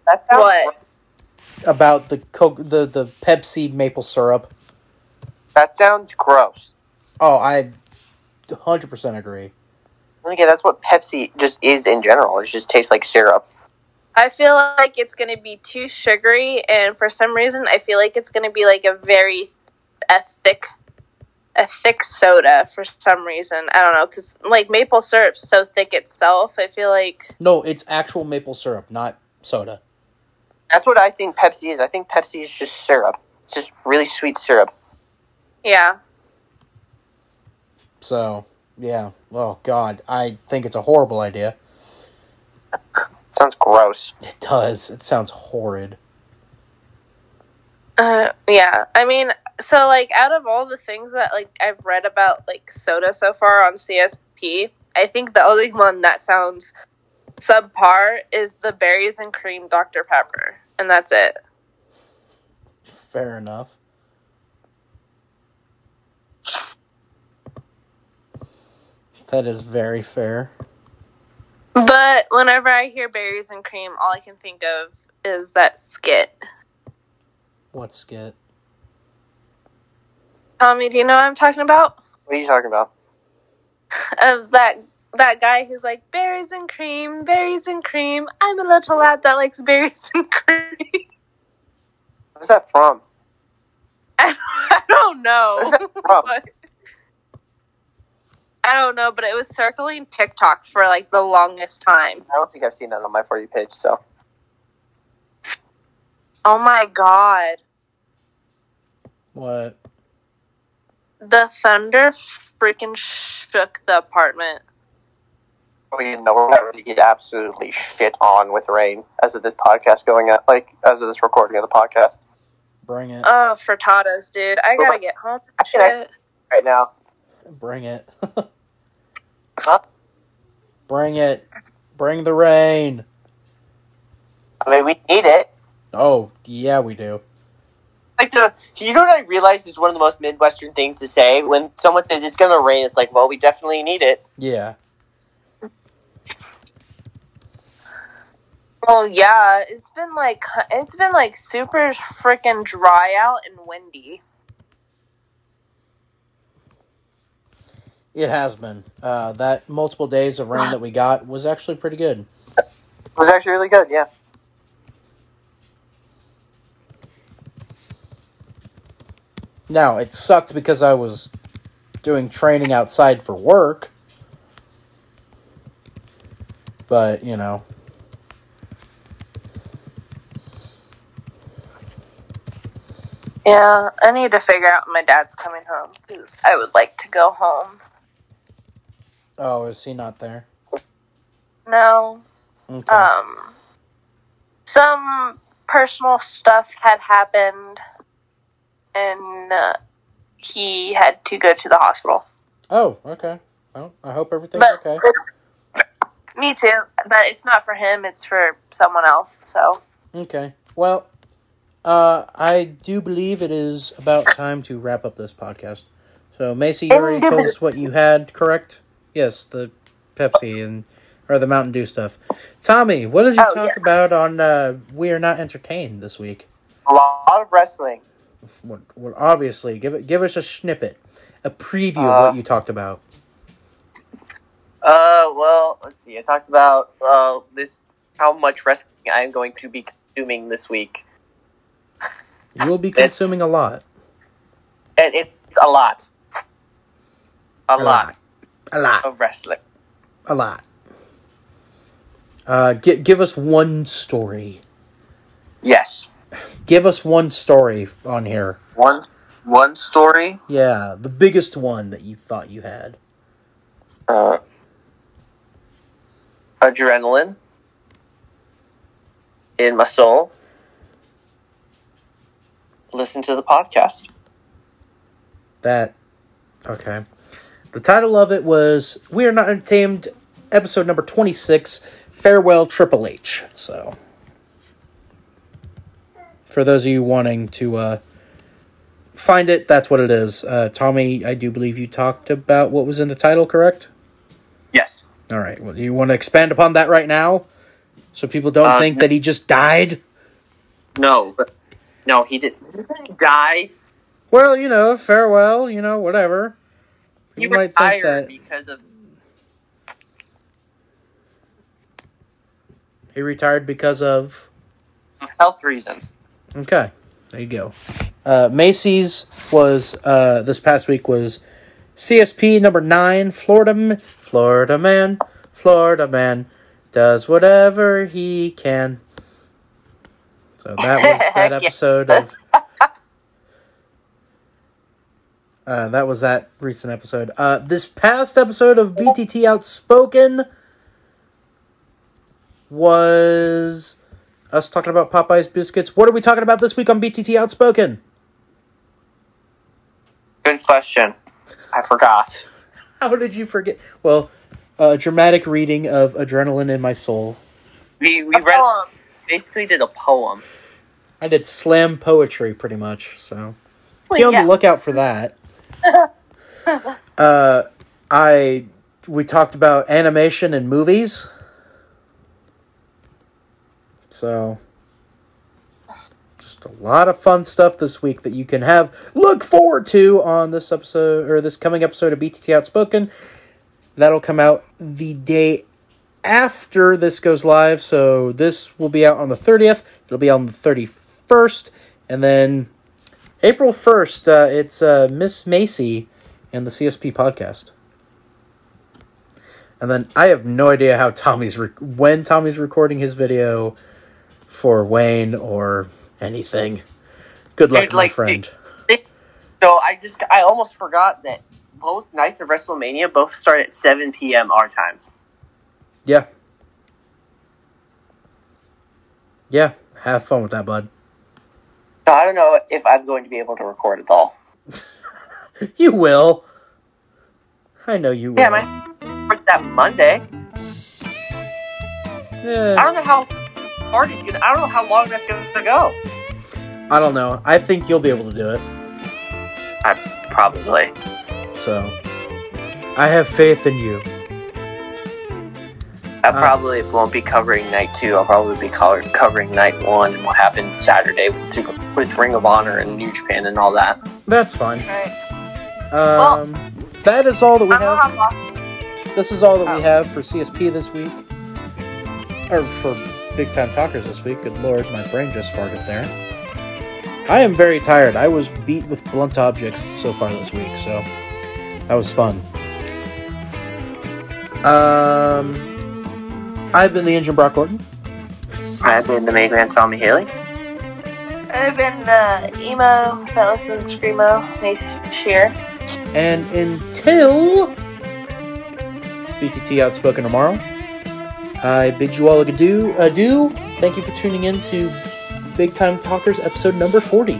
That's What? about the Coke the the Pepsi maple syrup. That sounds gross. Oh, I 100% agree. Okay, that's what Pepsi just is in general. It just tastes like syrup. I feel like it's gonna be too sugary, and for some reason, I feel like it's gonna be like a very a thick, a thick soda. For some reason, I don't know, because like maple syrup's so thick itself. I feel like No, it's actual maple syrup, not soda. That's what I think Pepsi is. I think Pepsi is just syrup. It's just really sweet syrup. yeah, So, yeah. Oh god, I think it's a horrible idea. sounds gross. It does. It sounds horrid. uh, yeah. I mean, so like out of all the things that like I've read about like soda so far on CSP, I think the only one that sounds subpar is the berries and cream Dr Pepper, and that's it. Fair enough. That is very fair. But whenever I hear berries and cream, all I can think of is that skit. What skit? Tommy, do you know what I'm talking about? What are you talking about? Of that that guy who's like berries and cream, berries and cream. I'm a little lad that likes berries and cream. What's that from? I don't know. Where's that from? But- I don't know, but it was circling TikTok for like the longest time. I don't think I've seen that on my For You page, so. Oh my god. What? The thunder freaking shook the apartment. We know we're not ready to get absolutely shit on with rain as of this podcast going up, like, as of this recording of the podcast Bring it. Oh, frittatas, dude. I gotta get home. Shit. right now. Bring it. Huh? Bring it. Bring the rain. I mean, we need it. Oh, yeah, we do. Like the, you know what I realized is one of the most Midwestern things to say when someone says it's gonna rain. It's like, well, we definitely need it. Yeah. Well, yeah, it's been like it's been like super freaking dry out and windy. It has been. Uh, that multiple days of rain that we got was actually pretty good. It was actually really good. Yeah. Now, it sucked because I was doing training outside for work. But, you know. Yeah, I need to figure out when my dad's coming home because I would like to go home. Oh, is he not there? No, Okay. um, some personal stuff had happened, and uh, he had to go to the hospital. oh, okay. Well, I hope everything's But okay. me too. But it's not for him; it's for someone else. So Okay. Well, uh, I do believe it is about time to wrap up this podcast. So, Macy, you already told us what you had, correct? Yes, the Pepsi, and or the Mountain Dew stuff. Tommy, what did you Oh, talk yeah. about on uh, We Are Not Entertained this week? A lot of wrestling. Well, well, obviously, give it, give us a snippet, a preview of Uh, what you talked about. Uh, well, let's see. I talked about uh this how much wrestling I am going to be consuming this week, You will be consuming a lot, and it's a lot, a, A lot. lot a lot, of wrestling. a lot. Uh, gi- give us one story. Yes, Give us one story on here. one one story. Yeah, the biggest one that you thought you had. Uh, adrenaline in my soul. Listen to the podcast. That okay. The title of it was "We Are Not Entertained," episode number twenty-six. Farewell, Triple H. So, for those of you wanting to uh, find it, that's what it is. Uh, Tommy, I do believe you talked about what was in the title, correct? Yes. All right. Well, do you want to expand upon that right now, so people don't Uh, think that he just died? No. No, he didn't die. Well, you know, farewell. You know, whatever. He People might think retired that because of he retired because of health reasons. Okay, there you go. Uh, Maisie's was uh, this past week was CSP number nine. Florida, Florida man, Florida man does whatever he can. So that was that episode yes. of. Uh, that was that recent episode. Uh, this past episode of BTT Outspoken was us talking about Popeye's biscuits. What are we talking about this week on BTT Outspoken? Good question. I forgot. How did you forget? Well, a dramatic reading of Adrenaline in My Soul. We we A read poem. basically did a poem. I did slam poetry pretty much, so Well, be on yeah. the lookout for that. uh, I we talked about animation and movies, so just a lot of fun stuff this week that you can have look forward to on this episode or this coming episode of BTT Outspoken. That'll come out the day after this goes live, so this will be out on the 30th. It'll be on the 31st, and then April 1st, uh, it's uh, Miss Maisie and the CSP podcast. And then I have no idea how Tommy's re- when Tommy's recording his video for Wayne or anything. Good luck, Dude, my like, friend. So I just I almost forgot that both nights of WrestleMania both start at seven p.m. our time. Yeah. Yeah, have fun with that, bud. So I don't know if I'm going to be able to record it all. You will. I know you will. Yeah, man. Record that Monday. I don't know how party's gonna. I don't know how long that's gonna go. I don't know. I think you'll be able to do it. I probably. So, I have faith in you. I Uh, probably won't be covering night two. I'll probably be co- covering night one and what happened Saturday with Super, with Ring of Honor and New Japan and all that. That's fine. Right. Um, that is all that we I don't know have. This is all that we Oh. have for CSP this week. Or for Big Time Talkers this week. Good lord, my brain just farted there. I am very tired. I was beat with blunt objects so far this week, so that was fun. Um, I've been the engine Brock Gorton. I've been the main man, Tommy Haley. I've been the emo that listens to screamo. Mace Czirr. And until BTT Outspoken tomorrow, I bid you all adieu. adieu. Thank you for tuning in to Big Time Talkers episode number 40.